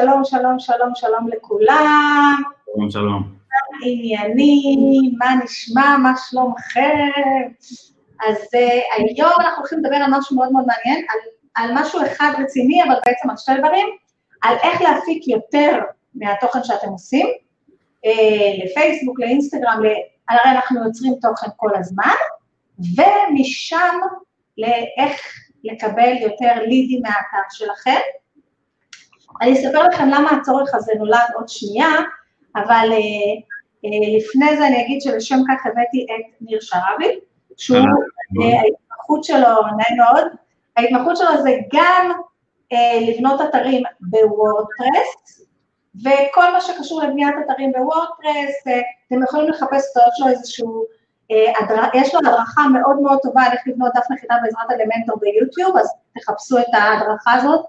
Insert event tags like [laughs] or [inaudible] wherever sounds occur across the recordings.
שלום, שלום, שלום, שלום לכולם. שלום, שלום. עניינים, מה נשמע, מה שלומכם? אז uh, היום אנחנו הולכים לדבר על משהו מאוד מאוד מעניין, על, על משהו אחד רציני, אבל בעצם על שתי דברים, על איך להפיק יותר מהתוכן שאתם עושים, uh, לפייסבוק, לאינסטגרם, ל... הרי אנחנו יוצרים תוכן כל הזמן, ומשם לאיך לקבל יותר לידים מהאתר שלכם. אני אספר לכם למה הצורך הזה נולד עוד שנייה, אבל uh, uh, לפני זה אני אגיד שלשם כך הבאתי את ניר שרבי, שהוא, uh, ההתמחות שלו, נעים מאוד, ההתמחות שלו זה גם לבנות אתרים בוורדפרס, וכל מה שקשור לבניית אתרים בוורדפרס, אתם יכולים לחפש אותו, יש לו איזשהו, יש לו הדרכה מאוד מאוד טובה על איך לבנות דף נחיתה בעזרת אלמנטור ביוטיוב, אז תחפשו את ההדרכה הזאת,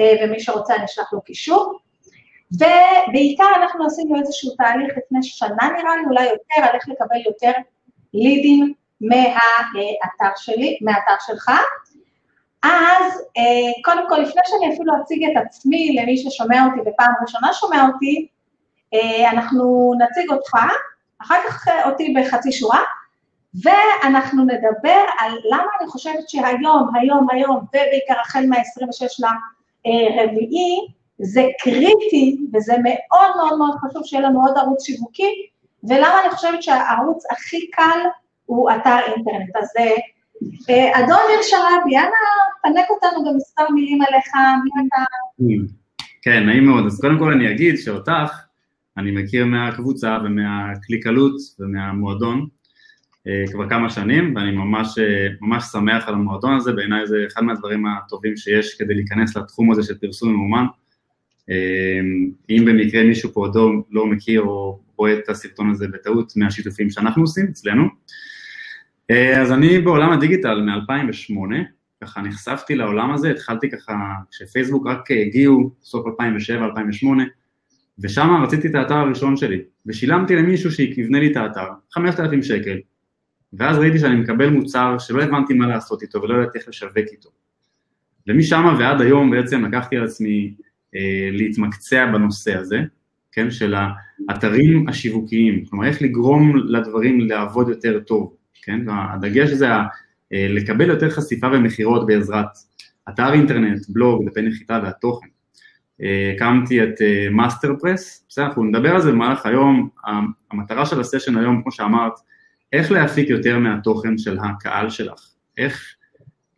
ומי שרוצה אני אשלח לו קישור. ובעיקר אנחנו עשינו איזשהו תהליך לפני שנה נראה לי, אולי יותר, על איך לקבל יותר לידים מהאתר שלי, מהאתר שלך. אז קודם כל, לפני שאני אפילו אציג את עצמי למי ששומע אותי ופעם ראשונה שומע אותי, אנחנו נציג אותך, אחר כך אותי בחצי שורה, ואנחנו נדבר על למה אני חושבת שהיום, היום, היום, ובעיקר החל מה-26 רביעי, זה קריטי וזה מאוד מאוד מאוד חשוב שיהיה לנו עוד ערוץ שיווקי, ולמה אני חושבת שהערוץ הכי קל הוא אתר אינטרנט. אז אה, אדון ניר שרבי, אנא פנק אותנו במספר מילים עליך, מי אתה? כן, נעים מאוד. אז קודם כל אני אגיד שאותך אני מכיר מהקבוצה ומהקליקלות ומהמועדון. אה, כבר כמה שנים, ואני ממש, אה, ממש שמח על המועדון הזה, בעיניי זה אחד מהדברים הטובים שיש כדי להיכנס לתחום הזה של פרסום ממומן. אה, אם במקרה מישהו פה עוד לא מכיר או רואה את הסרטון הזה בטעות מהשיתופים שאנחנו עושים אצלנו, אז אני בעולם הדיגיטל מ-2008, ככה נחשפתי לעולם הזה, התחלתי ככה, כשפייסבוק רק הגיעו, סוף 2007-2008, ושם רציתי את האתר הראשון שלי, ושילמתי למישהו שיבנה לי את האתר, 5,000 שקל, ואז ראיתי שאני מקבל מוצר שלא הבנתי מה לעשות איתו ולא ידעתי איך לשווק איתו. ומשם ועד היום בעצם לקחתי על עצמי אה, להתמקצע בנושא הזה, כן, של האתרים השיווקיים, כלומר איך לגרום לדברים לעבוד יותר טוב, כן, והדגש זה אה, לקבל יותר חשיפה ומכירות בעזרת אתר אינטרנט, בלוג, דפי נחיתה והתוכן. אה, הקמתי את מאסטר אה, פרס, בסדר, אנחנו נדבר על זה במהלך היום, המטרה של הסשן היום, כמו שאמרת, איך להפיק יותר מהתוכן של הקהל שלך, איך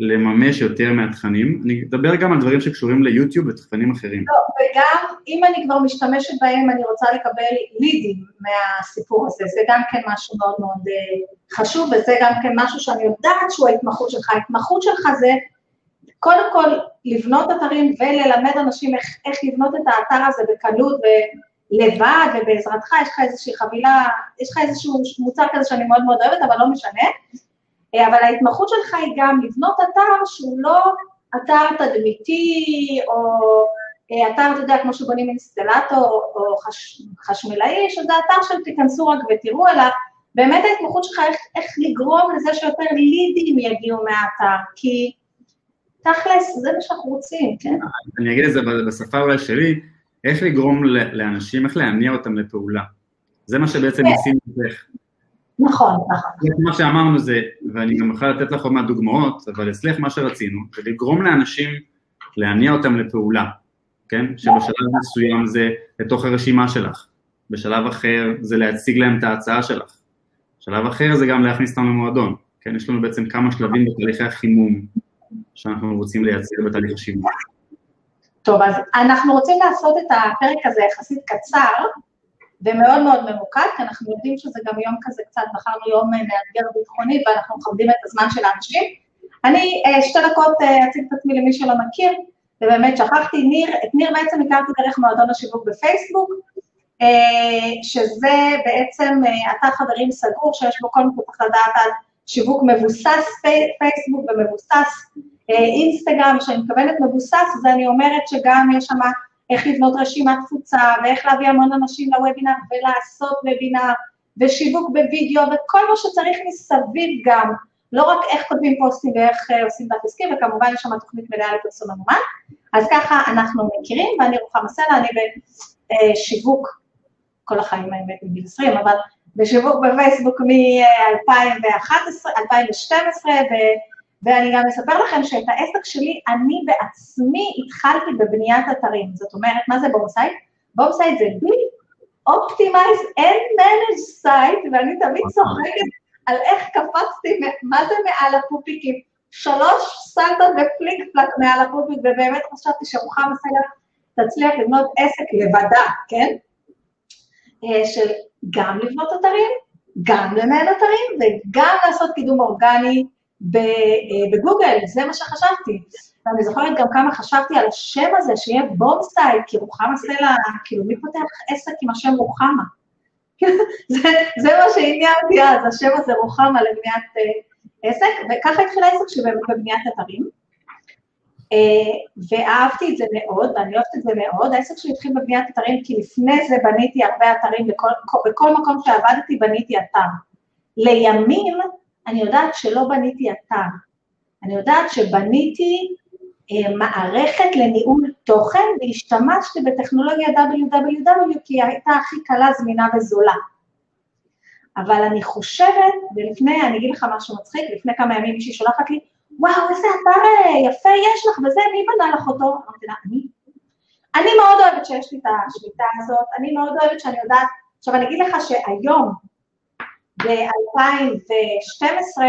לממש יותר מהתכנים, אני אדבר גם על דברים שקשורים ליוטיוב ותכנים אחרים. לא, וגם אם אני כבר משתמשת בהם, אני רוצה לקבל לידים מהסיפור הזה, זה גם כן משהו מאוד מאוד אה, חשוב, וזה גם כן משהו שאני יודעת שהוא ההתמחות שלך, ההתמחות שלך זה קודם כל לבנות אתרים וללמד אנשים איך, איך לבנות את האתר הזה בקלות, לבד ובעזרתך, יש לך איזושהי חבילה, יש לך איזשהו מוצר כזה שאני מאוד מאוד אוהבת, אבל לא משנה. אה, אבל ההתמחות שלך היא גם לבנות אתר שהוא לא אתר תדמיתי, או אה, אתר, אתה יודע, כמו שבונים אינסטלטור או חש, חשמלאי, שזה אתר של תיכנסו רק ותראו, אלא באמת ההתמחות שלך איך, איך לגרום לזה שיותר לידים יגיעו מהאתר, כי תכלס, זה מה שאנחנו רוצים, כן? אני אגיד את זה בשפה אולי שלי, איך לגרום לאנשים, איך להניע אותם לפעולה. זה מה שבעצם כן. ניסינו אצלך. נכון, נכון. מה שאמרנו זה, ואני גם יכול לתת לך עוד מעט דוגמאות, אבל אצלך מה שרצינו, זה לגרום לאנשים, להניע אותם לפעולה, כן? שבשלב מסוים זה לתוך הרשימה שלך, בשלב אחר זה להציג להם את ההצעה שלך, בשלב אחר זה גם להכניס אותם למועדון, כן? יש לנו בעצם כמה שלבים בתהליכי החימום שאנחנו רוצים לייצר בתהליך השיווק. טוב, אז אנחנו רוצים לעשות את הפרק הזה יחסית קצר ומאוד מאוד ממוקד, כי אנחנו יודעים שזה גם יום כזה קצת, בחרנו יום אה, מאתגר ביטחוני ואנחנו מכבדים את הזמן של האנשים. אני אה, שתי דקות אה, אציג את עצמי למי שלא מכיר, ובאמת שכחתי, ניר, את ניר בעצם הכרתי דרך מועדון השיווק בפייסבוק, שזה בעצם אתר חברים סגור, שיש בו כל צריך לדעת על שיווק מבוסס פייסבוק ומבוסס אינסטגרם, שאני מתכוונת מבוסס, אז אני אומרת שגם יש שם איך לבנות רשימת תפוצה, ואיך להביא המון אנשים לוובינר ולעשות וובינר, ושיווק בווידאו, וכל מה שצריך מסביב גם, לא רק איך כותבים פוסטים ואיך אה, עושים דף עסקי, וכמובן יש שם תוכנית מלאה לפרסום ממומן. אז ככה אנחנו מכירים, ואני רוחמה סלע, אני בשיווק, כל החיים האמת מגיל 20, אבל בשיווק בפייסבוק מ-2011, 2012, ו... ואני גם אספר לכם שאת העסק שלי, אני בעצמי התחלתי בבניית אתרים. זאת אומרת, מה זה בומסייט? בומסייט זה build optimize and manage site, ואני תמיד צוחקת על איך קפצתי, מה זה מעל הפופיקים? שלוש סלטות ופליק פלק מעל הפופיק, ובאמת חשבתי שרוחמה סלע תצליח לבנות עסק לבדה, כן? אה, של גם לבנות אתרים, גם לנהל אתרים, וגם לעשות קידום אורגני בגוגל, זה מה שחשבתי. ואני זוכרת גם כמה חשבתי על השם הזה, שיהיה בומסטייל, כי רוחמה סלע, כאילו, מי פותח עסק עם השם רוחמה? [laughs] זה, זה מה שעניין אותי אז, השם הזה רוחמה לבניית uh, עסק, וככה התחיל העסק שלי בבניית אתרים. Uh, ואהבתי את זה מאוד, ואני אוהבת את זה מאוד. העסק שלי התחיל בבניית אתרים, כי לפני זה בניתי הרבה אתרים, בכל, בכל מקום שעבדתי בניתי אתר. לימים, אני יודעת שלא בניתי אתר. אני יודעת שבניתי אה, מערכת לניהול תוכן, והשתמשתי בטכנולוגיה www כי היא הייתה הכי קלה, זמינה וזולה. אבל אני חושבת, ולפני, אני אגיד לך משהו מצחיק, לפני כמה ימים מישהי שולחת לי, וואו, איזה אתר אה, יפה יש לך וזה, מי בנה לך אותו? אמרתי לה, אני. אני מאוד אוהבת שיש לי את השליטה הזאת, אני מאוד אוהבת שאני יודעת, עכשיו אני אגיד לך שהיום, ב-2012,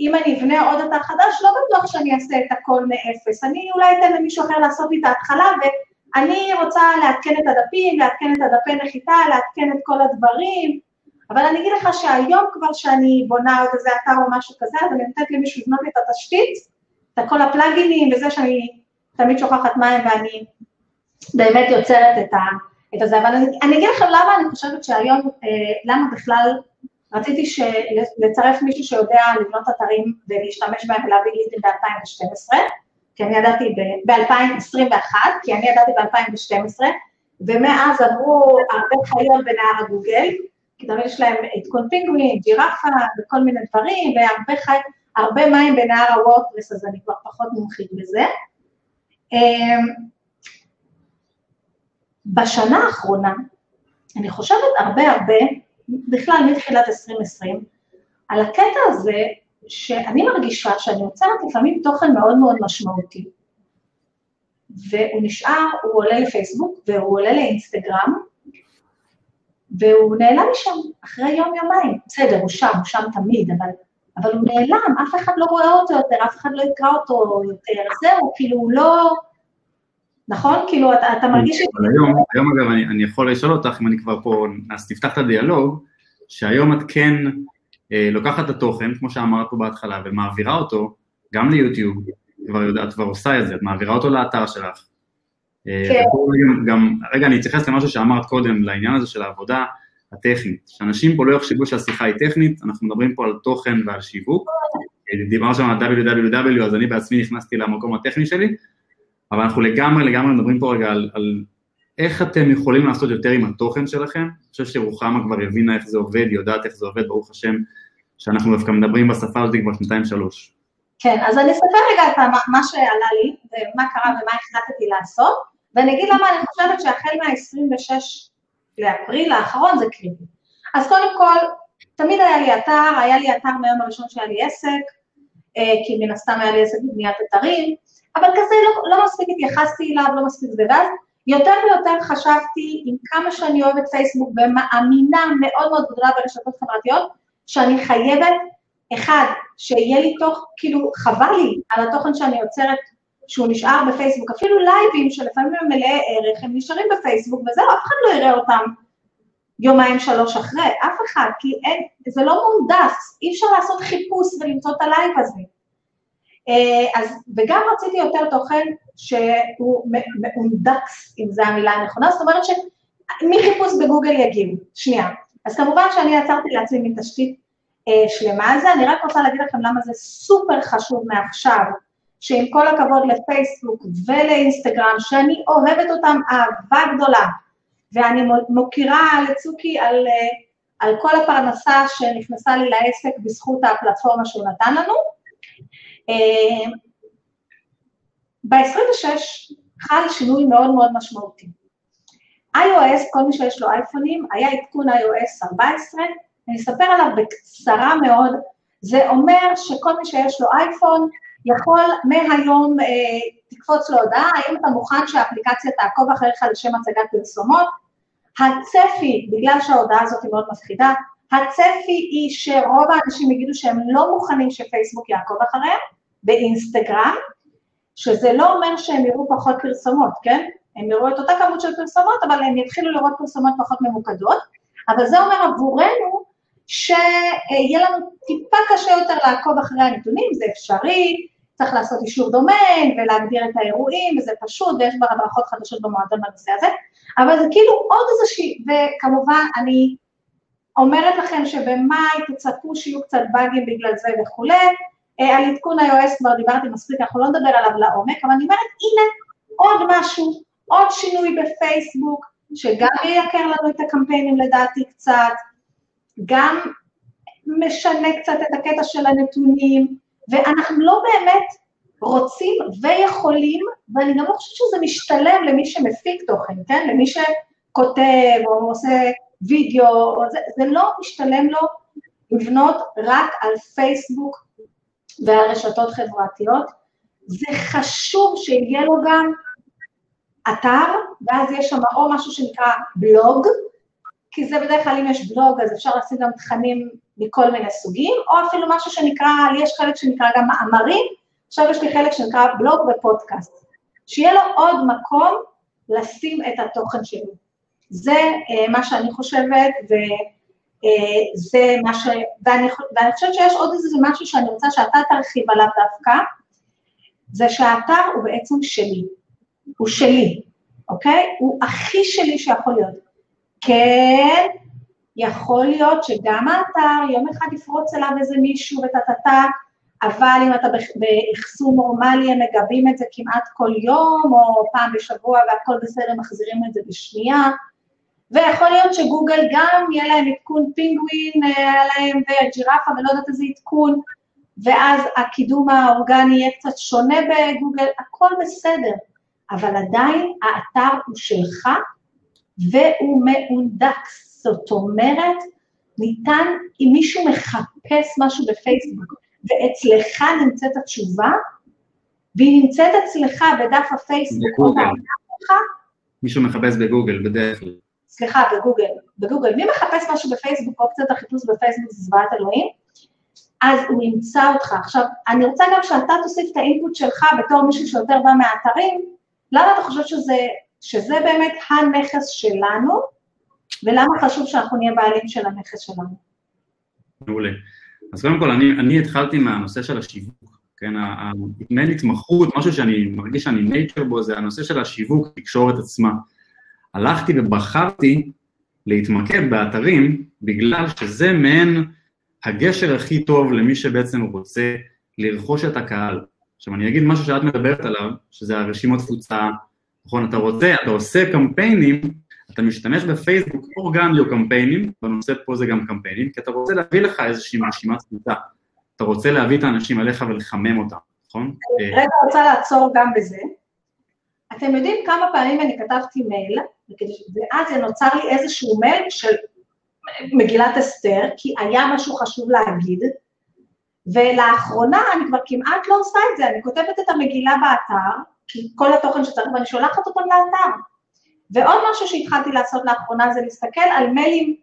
אם אני אבנה עוד אתר חדש, לא בטוח שאני אעשה את הכל מאפס. אני אולי אתן למישהו אחר לעשות לי את ההתחלה, ואני רוצה לעדכן את הדפים, לעדכן את הדפי נחיתה, לעדכן את כל הדברים, אבל אני אגיד לך שהיום כבר שאני בונה עוד איזה אתר או משהו כזה, אז אני נותנת למישהו לבנות לי את התשתית, את כל הפלאגינים וזה שאני תמיד שוכחת מים ואני באמת יוצרת את, ה, את הזה. אבל אני, אני אגיד לכם למה אני חושבת שהיום, אה, למה בכלל רציתי לצרף מישהו שיודע לבנות אתרים ולהשתמש בהם ולהביא לידים ב-2012, כי אני ידעתי ב-2021, כי אני ידעתי ב-2012, ומאז עברו הרבה חיות בנהר הגוגל, כי תמיד יש להם עדכון פינגווין, ג'ירפה וכל מיני דברים, והרבה חי... הרבה מים בנהר הוורדפרס, אז אני כבר פחות מומחית בזה. אמ, בשנה האחרונה, אני חושבת הרבה הרבה, בכלל מתחילת 2020, על הקטע הזה שאני מרגישה שאני יוצרת לפעמים תוכן מאוד מאוד משמעותי, והוא נשאר, הוא עולה לפייסבוק והוא עולה לאינסטגרם, והוא נעלם משם אחרי יום-יומיים. בסדר, הוא שם, הוא שם תמיד, אבל, אבל הוא נעלם, אף אחד לא רואה אותו יותר, אף אחד לא יקרא אותו יותר, זהו, כאילו, הוא לא... נכון? כאילו, אתה, אתה מרגיש... אבל היום, היום אגב, אני, אני יכול לשאול אותך, אם אני כבר פה, אז תפתח את הדיאלוג, שהיום את כן אה, לוקחת את התוכן, כמו שאמרת פה בהתחלה, ומעבירה אותו גם ליוטיוב, כבר יודעת, כבר עושה את זה, את מעבירה אותו לאתר שלך. אה, כן. גם, גם, רגע, אני אתייחס למשהו שאמרת קודם, לעניין הזה של העבודה הטכנית. שאנשים פה לא יחשבו שהשיחה היא טכנית, אנחנו מדברים פה על תוכן ועל שיווק. אה, דיברנו שם על www, אז אני בעצמי נכנסתי למקום הטכני שלי, אבל אנחנו לגמרי לגמרי מדברים פה רגע על, על איך אתם יכולים לעשות יותר עם התוכן שלכם. אני חושב שרוחמה כבר הבינה איך זה עובד, היא יודעת איך זה עובד, ברוך השם, שאנחנו דווקא מדברים בשפה הזאת כבר שנתיים-שלוש. כן, אז אני אספר רגע את מה שעלה לי, ומה קרה ומה החלטתי לעשות, ואני אגיד למה אני חושבת שהחל מה-26 לאפריל האחרון זה קריטי. אז קודם כל, תמיד היה לי אתר, היה לי אתר מהיום הראשון שהיה לי עסק, כי מן הסתם היה לי עסק בבניית אתרים, אבל כזה לא, לא מספיק התייחסתי אליו, לא מספיק זה, ואז יותר ויותר חשבתי עם כמה שאני אוהבת פייסבוק ומאמינה מאוד מאוד גדולה ברשתות חברתיות, שאני חייבת, אחד, שיהיה לי תוך, כאילו, חבל לי על התוכן שאני יוצרת, שהוא נשאר בפייסבוק, אפילו לייבים שלפעמים הם מלאי ערך, הם נשארים בפייסבוק, וזהו, אף אחד לא יראה אותם יומיים שלוש אחרי, אף אחד, כי אין, זה לא מאונדקס, אי אפשר לעשות חיפוש ולמצוא את הלייב הזה. אה, אז, וגם רציתי יותר תוכן שהוא מאונדקס, אם זו המילה הנכונה, זאת אומרת שמחיפוש בגוגל יגיעו. שנייה. אז כמובן שאני יצרתי לעצמי מתשתית אה, שלמה על זה, אני רק רוצה להגיד לכם למה זה סופר חשוב מעכשיו, שעם כל הכבוד לפייסבוק ולאינסטגרם, שאני אוהבת אותם אהבה גדולה, ואני מוקירה לצוקי על, אה, על כל הפרנסה שנכנסה לי לעסק בזכות הפלטפורמה שהוא נתן לנו. אה, ב-26 חל שינוי מאוד מאוד משמעותי. iOS, כל מי שיש לו אייפונים, היה עדכון iOS 14, אני אספר עליו בקצרה מאוד, זה אומר שכל מי שיש לו אייפון יכול מהיום, אה, תקפוץ לו הודעה, האם אתה מוכן שהאפליקציה תעקוב אחריך לשם הצגת פרסומות? הצפי, בגלל שההודעה הזאת היא מאוד מפחידה, הצפי היא שרוב האנשים יגידו שהם לא מוכנים שפייסבוק יעקוב אחריהם באינסטגרם, שזה לא אומר שהם יראו פחות פרסומות, כן? הם יראו את אותה כמות של פרסומות, אבל הם יתחילו לראות פרסומות פחות ממוקדות, אבל זה אומר עבורנו שיהיה לנו טיפה קשה יותר לעקוב אחרי הנתונים, זה אפשרי, צריך לעשות אישור דומיין ולהגדיר את האירועים, וזה פשוט, ויש כבר הדרכות חדשות במועדון בנושא הזה, אבל זה כאילו עוד איזושהי, וכמובן, אני אומרת לכם שבמאי תצפו שיהיו קצת באגים בגלל זה וכולי, אה, על עדכון iOS כבר דיברתי מספיק, אנחנו לא נדבר עליו לעומק, אבל אני אומרת, הנה עוד משהו, עוד שינוי בפייסבוק, שגם ייקר לנו את הקמפיינים לדעתי קצת, גם משנה קצת את הקטע של הנתונים, ואנחנו לא באמת רוצים ויכולים, ואני גם לא חושבת שזה משתלם למי שמפיק תוכן, כן? למי שכותב או עושה וידאו, זה, זה לא משתלם לו לבנות רק על פייסבוק ועל רשתות חברתיות. זה חשוב שיהיה לו גם אתר, ואז יש שם או משהו שנקרא בלוג, כי זה בדרך כלל אם יש בלוג אז אפשר לשים גם תכנים מכל מיני סוגים, או אפילו משהו שנקרא, לי יש חלק שנקרא גם מאמרים, עכשיו יש לי חלק שנקרא בלוג ופודקאסט. שיהיה לו עוד מקום לשים את התוכן שלי. זה uh, מה שאני חושבת, וזה אה, מה ש... ואני, ואני חושבת שיש עוד איזה משהו שאני רוצה שאתה תרחיב עליו דווקא, זה שהאתר הוא בעצם שלי, הוא שלי, אוקיי? הוא הכי שלי שיכול להיות. כן, יכול להיות שגם האתר, יום אחד יפרוץ אליו איזה מישהו וטטטה, אבל אם אתה באחסון נורמלי, הם מגבים את זה כמעט כל יום, או פעם בשבוע והכל בסדר, מחזירים את זה בשנייה. ויכול להיות שגוגל גם יהיה להם עדכון פינגווין, אה, היה להם וג'ירפה ולא יודעת איזה עדכון, ואז הקידום האורגני יהיה קצת שונה בגוגל, הכל בסדר. אבל עדיין האתר הוא שלך והוא מאונדקס. זאת אומרת, ניתן, אם מישהו מחפש משהו בפייסבוק ואצלך נמצאת התשובה, והיא נמצאת אצלך בדף הפייסבוק או שלך, מישהו מחפש בגוגל בדרך כלל. סליחה, בגוגל, בגוגל, מי מחפש משהו בפייסבוק, אופציית החיפוש בפייסבוק זה זוועת אלוהים, אז הוא ימצא אותך. עכשיו, אני רוצה גם שאתה תוסיף את האינפוט שלך בתור מישהו שיותר בא מהאתרים, למה אתה חושב שזה, שזה באמת הנכס שלנו, ולמה חשוב שאנחנו נהיה בעלים של הנכס שלנו? מעולה. אז קודם כל, אני, אני התחלתי מהנושא של השיווק, כן, מעין התמחות, משהו שאני מרגיש שאני נייצ'ר בו, זה הנושא של השיווק, תקשורת עצמה. הלכתי ובחרתי להתמקד באתרים, בגלל שזה מעין הגשר הכי טוב למי שבעצם רוצה לרכוש את הקהל. עכשיו אני אגיד משהו שאת מדברת עליו, שזה הרשימות תפוצה, נכון, אתה רוצה, אתה עושה קמפיינים, אתה משתמש בפייסבוק אורגני או קמפיינים, בנושא פה זה גם קמפיינים, כי אתה רוצה להביא לך איזושהי רשימת תפוצה, אתה רוצה להביא את האנשים אליך ולחמם אותם, נכון? אני רגע רוצה לעצור גם בזה. אתם יודעים כמה פעמים אני כתבתי מייל, ואז נוצר לי איזשהו מייל של מגילת אסתר, כי היה משהו חשוב להגיד, ולאחרונה אני כבר כמעט לא עושה את זה, אני כותבת את המגילה באתר, כי כל התוכן שצריך, ואני שולחת אותם לאתר. ועוד משהו שהתחלתי לעשות לאחרונה זה להסתכל על מיילים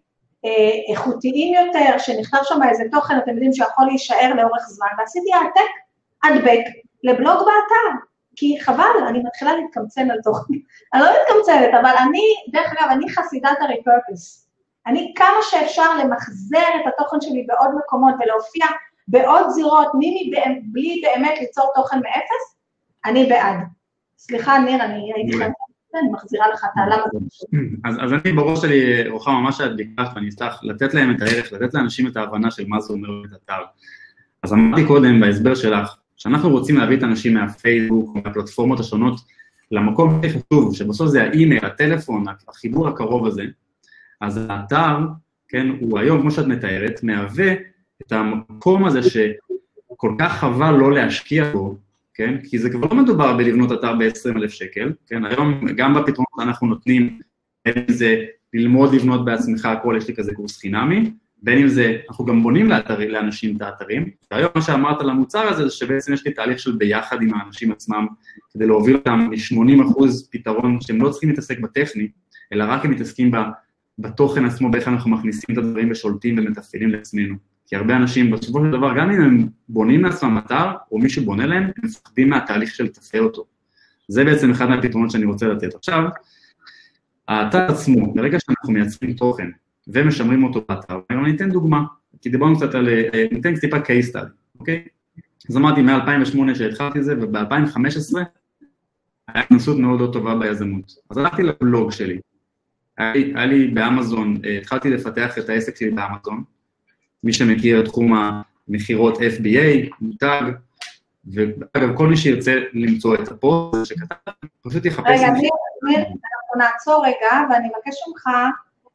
אה, איכותיים יותר, שנכתב שם איזה תוכן, אתם יודעים, שיכול להישאר לאורך זמן, ועשיתי העתק, הדבק, לבלוג באתר. כי חבל, אני מתחילה להתקמצן על תוכן. [laughs] אני לא מתקמצנת, אבל אני, דרך אגב, אני חסידת ה-repurpose. אני כמה שאפשר למחזר את התוכן שלי בעוד מקומות ולהופיע בעוד זירות, מי בלי באמת ליצור תוכן מאפס, אני בעד. סליחה, ניר, אני הייתי חייבת, אני מחזירה לך את העלם הזה. אז, אני בראש שלי, רוחמה, מה שאת ביקשת, ואני אצטרך לתת להם את הערך, לתת לאנשים את ההבנה של מה זה אומר את אתר. אז אמרתי קודם, בהסבר שלך, שאנחנו רוצים להביא את האנשים מהפייסבוק, מהפלטפורמות השונות, למקום הכי חשוב, שבסוף זה האימייל, הטלפון, החיבור הקרוב הזה, אז האתר כן, הוא היום, כמו שאת מתארת, מהווה את המקום הזה שכל כך חבל לא להשקיע בו, כן? כי זה כבר לא מדובר בלבנות אתר ב-20,000 שקל, כן? היום גם בפתרונות שאנחנו נותנים, בין אם זה ללמוד לבנות בעצמך הכל, יש לי כזה קורס חינמי, בין אם זה, אנחנו גם בונים לאתר, לאנשים את האתרים, והיום מה שאמרת על המוצר הזה, זה שבעצם יש לי תהליך של ביחד עם האנשים עצמם, כדי להוביל אותם מ-80% פתרון שהם לא צריכים להתעסק בטכני, אלא רק הם מתעסקים בתוכן עצמו, באיך אנחנו מכניסים את הדברים ושולטים ומתפעלים לעצמנו. כי הרבה אנשים, בסופו של דבר, גם אם הם בונים לעצמם אתר, או מי שבונה להם, הם מפחדים מהתהליך של לתפעל אותו. זה בעצם אחד מהפתרונות שאני רוצה לתת. עכשיו, האתר עצמו, ברגע שאנחנו מייצרים תוכן ומשמרים אותו באתר, אני אתן דוגמה, כי דיברנו קצת על, אה, ניתן טיפה case study, אוקיי? אז אמרתי מ-2008 שהתחלתי את זה, וב-2015 היה התנסות מאוד לא טובה ביזמות. אז הלכתי לבלוג שלי, היה לי, היה לי באמזון, אה, התחלתי לפתח את העסק שלי באמזון, מי שמכיר את תחום המכירות FBA, מותג, ואגב, כל מי שירצה למצוא את הפוסט שכתב, פשוט יחפש... רגע, ניר, ניר, אנחנו נעצור רגע, ואני מבקש ממך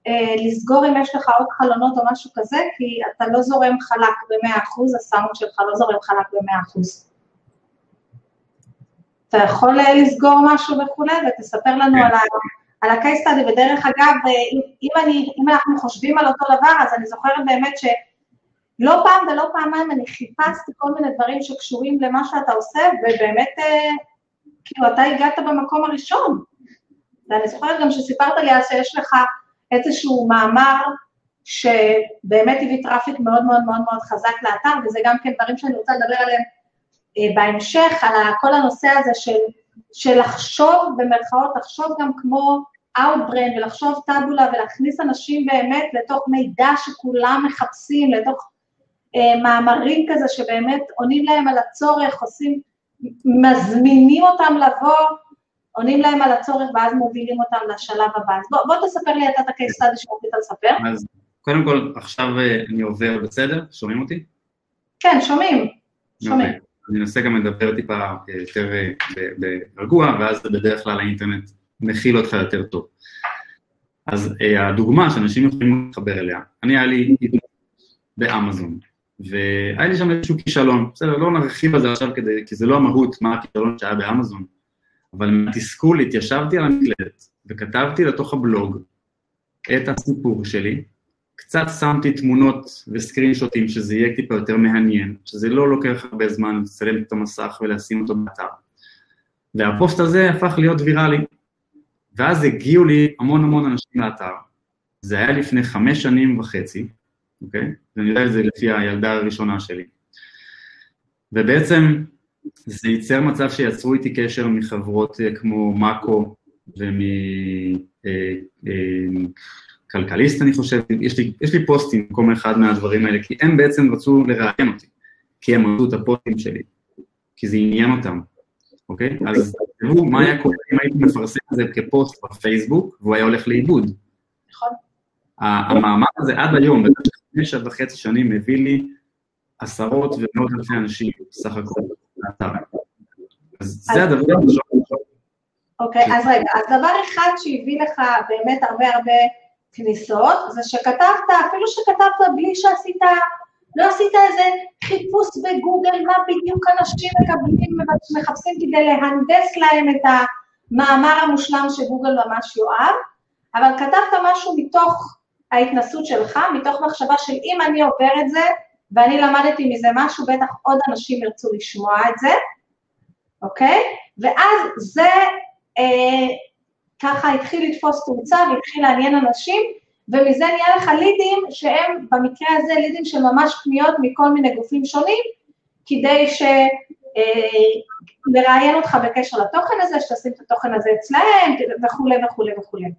אה, לסגור אם יש לך עוד חלונות או משהו כזה, כי אתה לא זורם חלק ב-100%, הסאונד שלך לא זורם חלק ב-100%. אתה יכול אה, לסגור משהו וכולי, ותספר לנו כן. על ה... על ה-case study, ודרך אגב, אה, אם, אני, אם אנחנו חושבים על אותו דבר, אז אני זוכרת באמת ש... לא פעם ולא פעמיים אני חיפשתי כל מיני דברים שקשורים למה שאתה עושה, ובאמת, אה, כאילו, אתה הגעת במקום הראשון. ואני זוכרת גם שסיפרת לי אז שיש לך איזשהו מאמר שבאמת הביא traffic מאוד מאוד מאוד מאוד חזק לאתר, וזה גם כן דברים שאני רוצה לדבר עליהם אה, בהמשך, על כל הנושא הזה של, של לחשוב, במרכאות, לחשוב גם כמו Outbrain ולחשוב טאבולה ולהכניס אנשים באמת לתוך מידע שכולם מחפשים, לתוך מאמרים כזה שבאמת עונים להם על הצורך, עושים, מזמינים אותם לבוא, עונים להם על הצורך ואז מובילים אותם לשלב הבא. אז בוא, בוא תספר לי אתה את הקייס סטאדי שרצית לספר. אז קודם כל, עכשיו אה, אני עובר בסדר? שומעים אותי? כן, שומעים. שומעים. Okay. אני אנסה גם לדבר טיפה אה, יותר ברגוע, ואז בדרך כלל האינטרנט מכיל אותך יותר טוב. אז הדוגמה שאנשים יכולים להתחבר אליה, אני היה לי באמזון, והיה לי שם איזשהו כישלון, בסדר, לא נרחיב על זה עכשיו כדי, כי זה לא המהות מה הכישלון שהיה באמזון, אבל מהתסכול התיישבתי על המקלדת וכתבתי לתוך הבלוג את הסיפור שלי, קצת שמתי תמונות וסקרין שוטים שזה יהיה טיפה יותר מעניין, שזה לא לוקח הרבה זמן לצלם את המסך ולשים אותו באתר. והפוסט הזה הפך להיות ויראלי. ואז הגיעו לי המון המון אנשים לאתר, זה היה לפני חמש שנים וחצי, אוקיי? ואני יודע את זה לפי הילדה הראשונה שלי. ובעצם זה ייצר מצב שיצרו איתי קשר מחברות אה, כמו מאקו ומכלכליסט, אה, אה, אני חושב, יש לי, יש לי פוסטים במקום אחד מהדברים האלה, כי הם בעצם רצו לראיין אותי, כי הם עשו את הפוסטים שלי, כי זה עניין אותם, אוקיי? אז תראו מה היה קורה אם הייתי מפרסם את זה כפוסט בפייסבוק, והוא היה הולך לאיבוד. נכון. המאמר הזה עד היום, חמש וחצי שנים מביא לי עשרות ומאות אלפי אנשים בסך הכל לאתר. אז זה הדבר הראשון. אוקיי, אז רגע, אז דבר אחד שהביא לך באמת הרבה הרבה כניסות, זה שכתבת, אפילו שכתבת בלי שעשית, לא עשית איזה חיפוש בגוגל, מה בדיוק אנשים מקבלים, מחפשים כדי להנדס להם את המאמר המושלם שגוגל ממש יואב, אבל כתבת משהו מתוך ההתנסות שלך, מתוך מחשבה של אם אני עובר את זה, ואני למדתי מזה משהו, בטח עוד אנשים ירצו לשמוע את זה, אוקיי? ואז זה אה, ככה התחיל לתפוס תאוצה והתחיל לעניין אנשים, ומזה נהיה לך לידים שהם במקרה הזה לידים של ממש פניות מכל מיני גופים שונים, כדי ש... אה, לראיין אותך בקשר לתוכן הזה, שתשים את התוכן הזה אצלהם וכולי וכולי וכולי.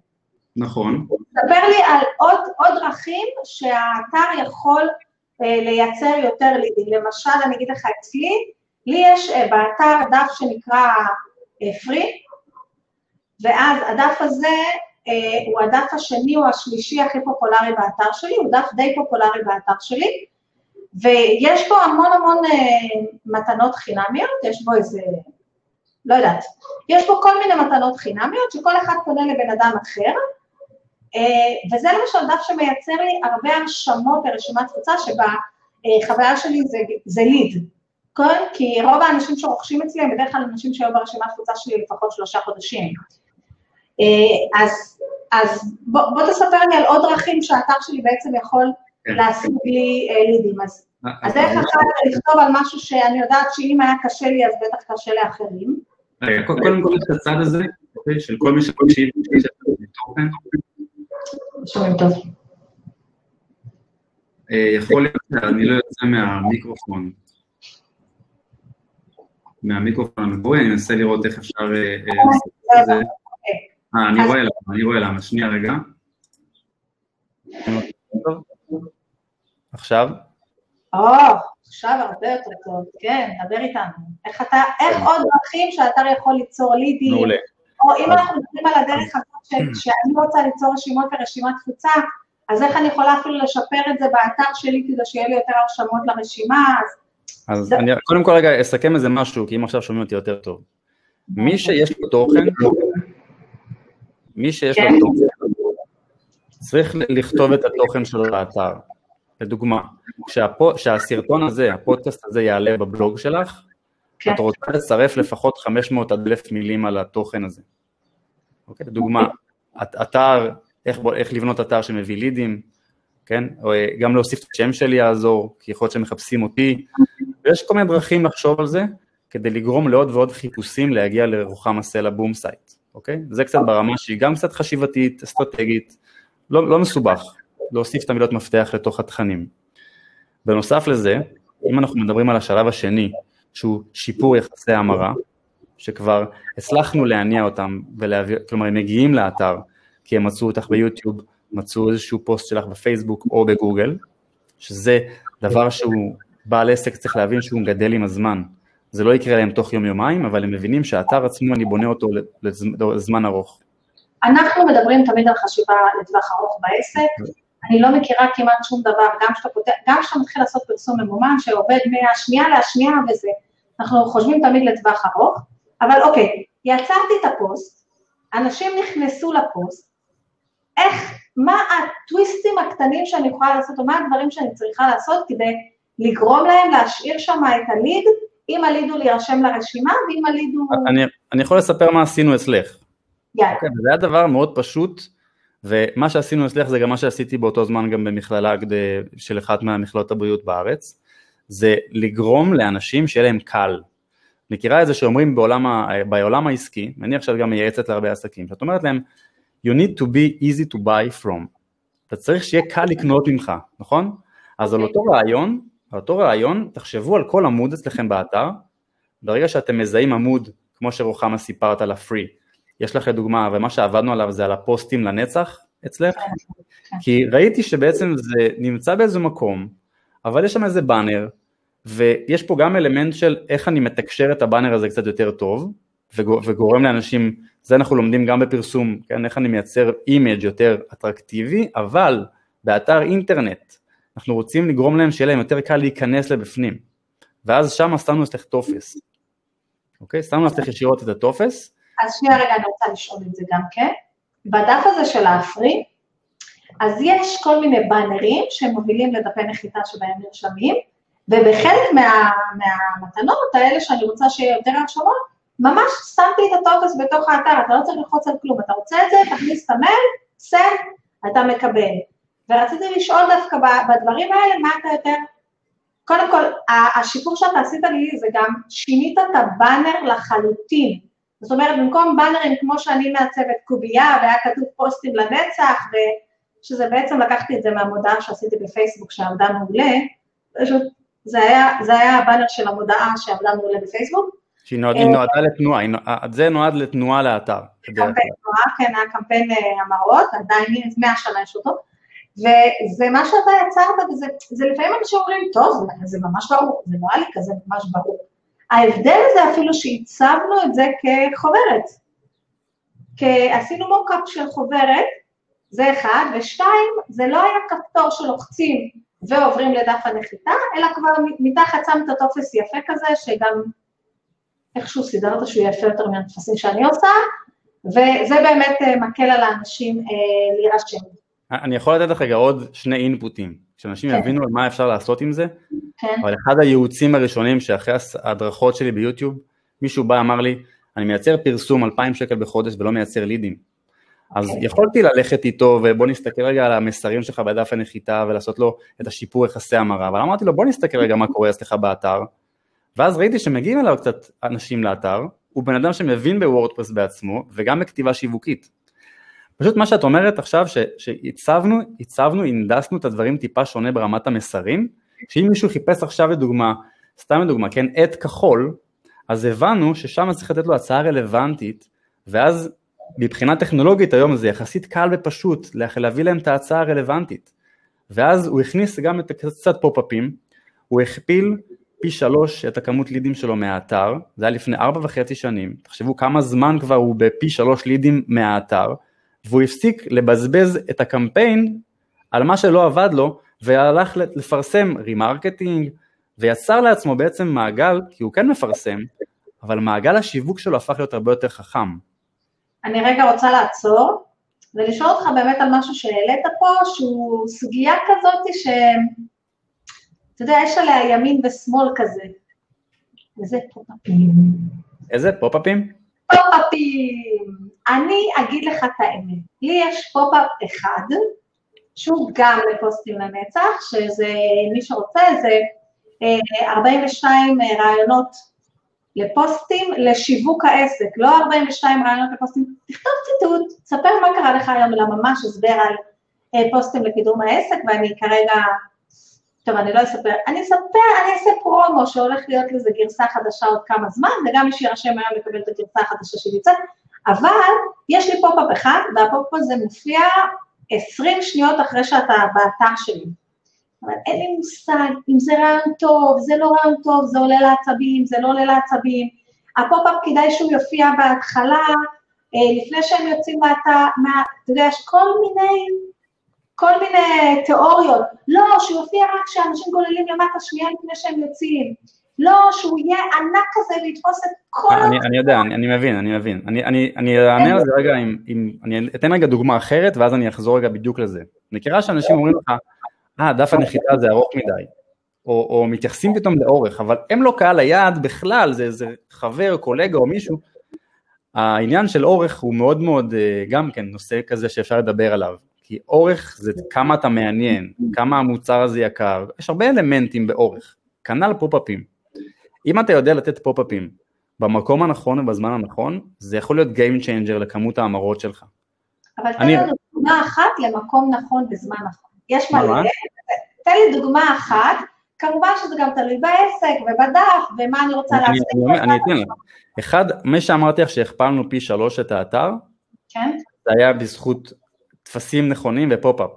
נכון. ספר לי על עוד, עוד דרכים שהאתר יכול אה, לייצר יותר לידים. למשל, אני אגיד לך אצלי, לי יש אה, באתר דף שנקרא אה, פרי, ואז הדף הזה אה, הוא הדף השני או השלישי הכי פופולרי באתר שלי, הוא דף די פופולרי באתר שלי, ויש בו המון המון אה, מתנות חינמיות, יש בו איזה, לא יודעת, יש בו כל מיני מתנות חינמיות שכל אחד פונה לבן אדם אחר, וזה למשל דף שמייצר לי הרבה הרשמות לרשימת תפוצה, שבחוויה שלי זה, זה ליד. כן? כי רוב האנשים שרוכשים אצלי הם בדרך כלל אנשים שהיו ברשימת תפוצה שלי לפחות שלושה חודשים. אה, אז, אז בוא, בוא תספר לי על עוד דרכים שהאתר שלי בעצם יכול כן. להשיג לי לידים. אז הדרך אחת זה לכתוב על משהו שאני יודעת שאם היה קשה לי אז בטח קשה לאחרים. קודם כל את הצד הזה, של כל מי שמקשיב, שומעים טוב. אה, יכול להיות שאני לא יוצא מהמיקרופון, מהמיקרופון המקורי, אני אנסה לראות איך אפשר אה, אה, לעשות את זה. אה, אני רואה למה, אני רואה למה, שנייה רגע. עכשיו? או, עכשיו הרבה יותר טוב, כן, דבר איתנו. איך אתה, איך כן. עוד דרכים שהאתר יכול ליצור לידים? מעולה. או אם אנחנו מדברים על הדרך שאני רוצה ליצור רשימות ורשימת תפוצה, אז איך אני יכולה אפילו לשפר את זה באתר שלי כדי שיהיה לי יותר הרשמות לרשימה? אז זה... אני קודם כל רגע אסכם איזה משהו, כי אם עכשיו שומעים אותי יותר טוב. מי שיש לו תוכן, מי שיש לו כן. תוכן, צריך לכתוב את התוכן שלו לאתר. לדוגמה, כשהסרטון הזה, הפודקאסט הזה יעלה בבלוג שלך, כן. את רוצה לצרף לפחות 500 עד 1,000 מילים על התוכן הזה. אוקיי? לדוגמה, אתר, איך, איך לבנות אתר שמביא לידים, כן? או אה, גם להוסיף את השם שלי יעזור, כי יכול להיות שמחפשים אותי, ויש כל מיני דרכים לחשוב על זה, כדי לגרום לעוד ועוד חיפושים להגיע לרוחמה סלע בומסייט, אוקיי? זה קצת ברמה שהיא גם קצת חשיבתית, אסטרטגית, לא, לא מסובך, להוסיף את המילות מפתח לתוך התכנים. בנוסף לזה, אם אנחנו מדברים על השלב השני, שהוא שיפור יחסי המרה, שכבר הצלחנו להניע אותם ולהעביר, כלומר הם מגיעים לאתר כי הם מצאו אותך ביוטיוב, מצאו איזשהו פוסט שלך בפייסבוק או בגוגל, שזה דבר שהוא, בעל עסק צריך להבין שהוא גדל עם הזמן. זה לא יקרה להם תוך יום-יומיים, אבל הם מבינים שהאתר עצמו, אני בונה אותו לזמן ארוך. אנחנו מדברים תמיד על חשיבה לטווח ארוך בעסק, אני לא מכירה כמעט שום דבר, גם כשאתה מתחיל לעשות פרסום ממומן שעובד מהשנייה לשנייה וזה, אנחנו חושבים תמיד לטווח ארוך, אבל אוקיי, יצרתי את הפוסט, אנשים נכנסו לפוסט, איך, מה הטוויסטים הקטנים שאני יכולה לעשות, או מה הדברים שאני צריכה לעשות כדי לגרום להם להשאיר שם את הליד, אם הליד הוא להירשם לרשימה, ואם הליד הוא... אני, אני יכול לספר מה עשינו אצלך. יאללה. Okay, אוקיי, זה היה דבר מאוד פשוט, ומה שעשינו אצלך זה גם מה שעשיתי באותו זמן גם במכללה של אחת מהמכללות הבריאות בארץ, זה לגרום לאנשים שיהיה להם קל. מכירה את זה שאומרים בעולם, ה, בעולם העסקי, אני עכשיו גם מייעצת להרבה עסקים, שאת אומרת להם, you need to be easy to buy from. אתה צריך שיהיה קל לקנות ממך, נכון? אז על אותו רעיון, על אותו רעיון, תחשבו על כל עמוד אצלכם באתר, ברגע שאתם מזהים עמוד, כמו שרוחמה סיפרת על הפרי, יש לך לדוגמה, ומה שעבדנו עליו זה על הפוסטים לנצח אצלך, כן, כן. כי ראיתי שבעצם זה נמצא באיזה מקום, אבל יש שם איזה באנר, ויש פה גם אלמנט של איך אני מתקשר את הבאנר הזה קצת יותר טוב, וגורם לאנשים, זה אנחנו לומדים גם בפרסום, כן, איך אני מייצר image יותר אטרקטיבי, אבל באתר אינטרנט, אנחנו רוצים לגרום להם שיהיה להם יותר קל להיכנס לבפנים, ואז שם שמנו אצלך טופס, אוקיי? שמנו אצלך ישירות את הטופס, אז שנייה רגע, אני רוצה לשאול את זה גם כן. בדף הזה של ה free, אז יש כל מיני באנרים שמובילים לדפי נחיתה שבהם נרשמים, ובחלק מה, מהמתנות האלה שאני רוצה שיהיה יותר הרשמות, ממש שמתי את הטופס בתוך האתר, אתה לא צריך ללחוץ על כלום, אתה רוצה את זה, תכניס את המייל, סן, אתה מקבל. ורציתי לשאול דווקא בדברים האלה, מה אתה יותר... קודם כל, השיפור שאתה עשית לי זה גם שינית את הבאנר לחלוטין. זאת אומרת, במקום באנרים כמו שאני מעצבת קובייה, והיה כתוב פוסטים לנצח, ושזה בעצם לקחתי את זה מהמודעה שעשיתי בפייסבוק שעבדה מעולה, פשוט זה היה, זה היה הבאנר של המודעה שעבדה מעולה בפייסבוק. שהיא נועד, אה, נועדה לתנועה, זה נועד לתנועה לאתר. קמפיין תנועה, כן, היה קמפיין אה, המראות, עדיין 100 שנה יש אותו, וזה מה שאתה יצרת, וזה לפעמים אנשים אומרים, טוב, זה ממש ברור, זה נראה לי כזה ממש ברור. ההבדל זה אפילו שהצבנו את זה כחוברת. עשינו מוקאפ של חוברת, זה אחד, ושתיים, זה לא היה כפתור שלוחצים ועוברים לדף הנחיתה, אלא כבר מתחת שמת טופס יפה כזה, שגם איכשהו סידרת שהוא יפה יותר מהטפסים שאני עושה, וזה באמת אה, מקל על האנשים אה, להירשם. אני יכול לתת לך רגע עוד שני אינפוטים, שאנשים כן. יבינו מה אפשר לעשות עם זה, כן. אבל אחד הייעוצים הראשונים שאחרי ההדרכות שלי ביוטיוב, מישהו בא אמר לי, אני מייצר פרסום 2,000 שקל בחודש ולא מייצר לידים. אז כן. יכולתי ללכת איתו ובוא נסתכל רגע על המסרים שלך בדף הנחיתה ולעשות לו את השיפור יחסי המרה, אבל אמרתי לו בוא נסתכל רגע מה קורה אצלך באתר, ואז ראיתי שמגיעים אליו קצת אנשים לאתר, הוא בן אדם שמבין בוורדפרס בעצמו וגם בכתיבה שיווקית. פשוט מה שאת אומרת עכשיו שהצבנו, הצבנו, הנדסנו את הדברים טיפה שונה ברמת המסרים, שאם מישהו חיפש עכשיו לדוגמה, סתם לדוגמה, כן, עט כחול, אז הבנו ששם צריך לתת לו הצעה רלוונטית, ואז מבחינה טכנולוגית היום זה יחסית קל ופשוט להביא להם את ההצעה הרלוונטית. ואז הוא הכניס גם את קצת פופ-אפים, הוא הכפיל פי שלוש את הכמות לידים שלו מהאתר, זה היה לפני ארבע וחצי שנים, תחשבו כמה זמן כבר הוא בפי שלוש לידים מהאתר, והוא הפסיק לבזבז את הקמפיין על מה שלא עבד לו, והלך לפרסם remarketing, ויצר לעצמו בעצם מעגל, כי הוא כן מפרסם, אבל מעגל השיווק שלו הפך להיות הרבה יותר חכם. אני רגע רוצה לעצור ולשאול אותך באמת על משהו שהעלית פה, שהוא סוגיה כזאת ש... אתה יודע, יש עליה ימין ושמאל כזה. וזה פופ-אפים. איזה פופ-אפים? פופ-אפים. אני אגיד לך את האמת. לי יש פופ-אפ אחד, שהוא גם לפוסטים לנצח, שזה, מי שרוצה, זה 42 אה, אה, רעיונות לפוסטים לשיווק העסק, לא 42 רעיונות לפוסטים, תכתוב ציטוט, תספר מה קרה לך היום, אלא ממש הסבר על אה, פוסטים לקידום העסק, ואני כרגע, טוב, אני לא אספר, אני אספר, אני אעשה פרומו שהולך להיות לזה גרסה חדשה עוד כמה זמן, וגם מי שירשם היום לקבל את הגרסה החדשה שנמצאת, אבל יש לי פופ-אפ אחד, והפופ-אפ הזה מופיע 20 שניות אחרי שאתה באתר שלי. אבל אין לי מושג אם זה רעיון טוב, זה לא רעיון טוב, זה עולה לעצבים, זה לא עולה לעצבים. הפופ-אפ כדאי שהוא יופיע בהתחלה, אה, לפני שהם יוצאים מהתא, מה, אתה יודע, יש כל מיני, כל מיני תיאוריות. לא, שהוא יופיע רק כשאנשים גוללים למטה שנייה לפני שהם יוצאים. לא, שהוא יהיה ענק כזה ויתפוס את כל... אני, אני יודע, אני, אני מבין, אני מבין. אני, אני, אני אענה על זה רגע, עם, עם, אני אתן רגע דוגמה אחרת, ואז אני אחזור רגע בדיוק לזה. מכירה שאנשים אומרים לך, אה, דף הנחיתה זה ארוך מדי, או, או מתייחסים פתאום לאורך, אבל הם לא קהל היעד בכלל, זה איזה חבר, קולגה או מישהו. העניין של אורך הוא מאוד מאוד אה, גם כן נושא כזה שאפשר לדבר עליו, כי אורך זה כמה אתה מעניין, כמה המוצר הזה יקר, יש הרבה אלמנטים באורך, כנ"ל פופ-אפים. אם אתה יודע לתת פופ-אפים במקום הנכון ובזמן הנכון, זה יכול להיות Game Changer לכמות ההמרות שלך. אבל תן לנו דוגמה אחת למקום נכון בזמן נכון. יש מלא, תן לי דוגמה אחת, כמובן שזה גם תלוי בעסק ובדף ומה אני רוצה לעשות. אני אתן לך. אחד, מה שאמרתי לך שהכפלנו פי שלוש את האתר, כן. זה היה בזכות טפסים נכונים ופופ-אפ.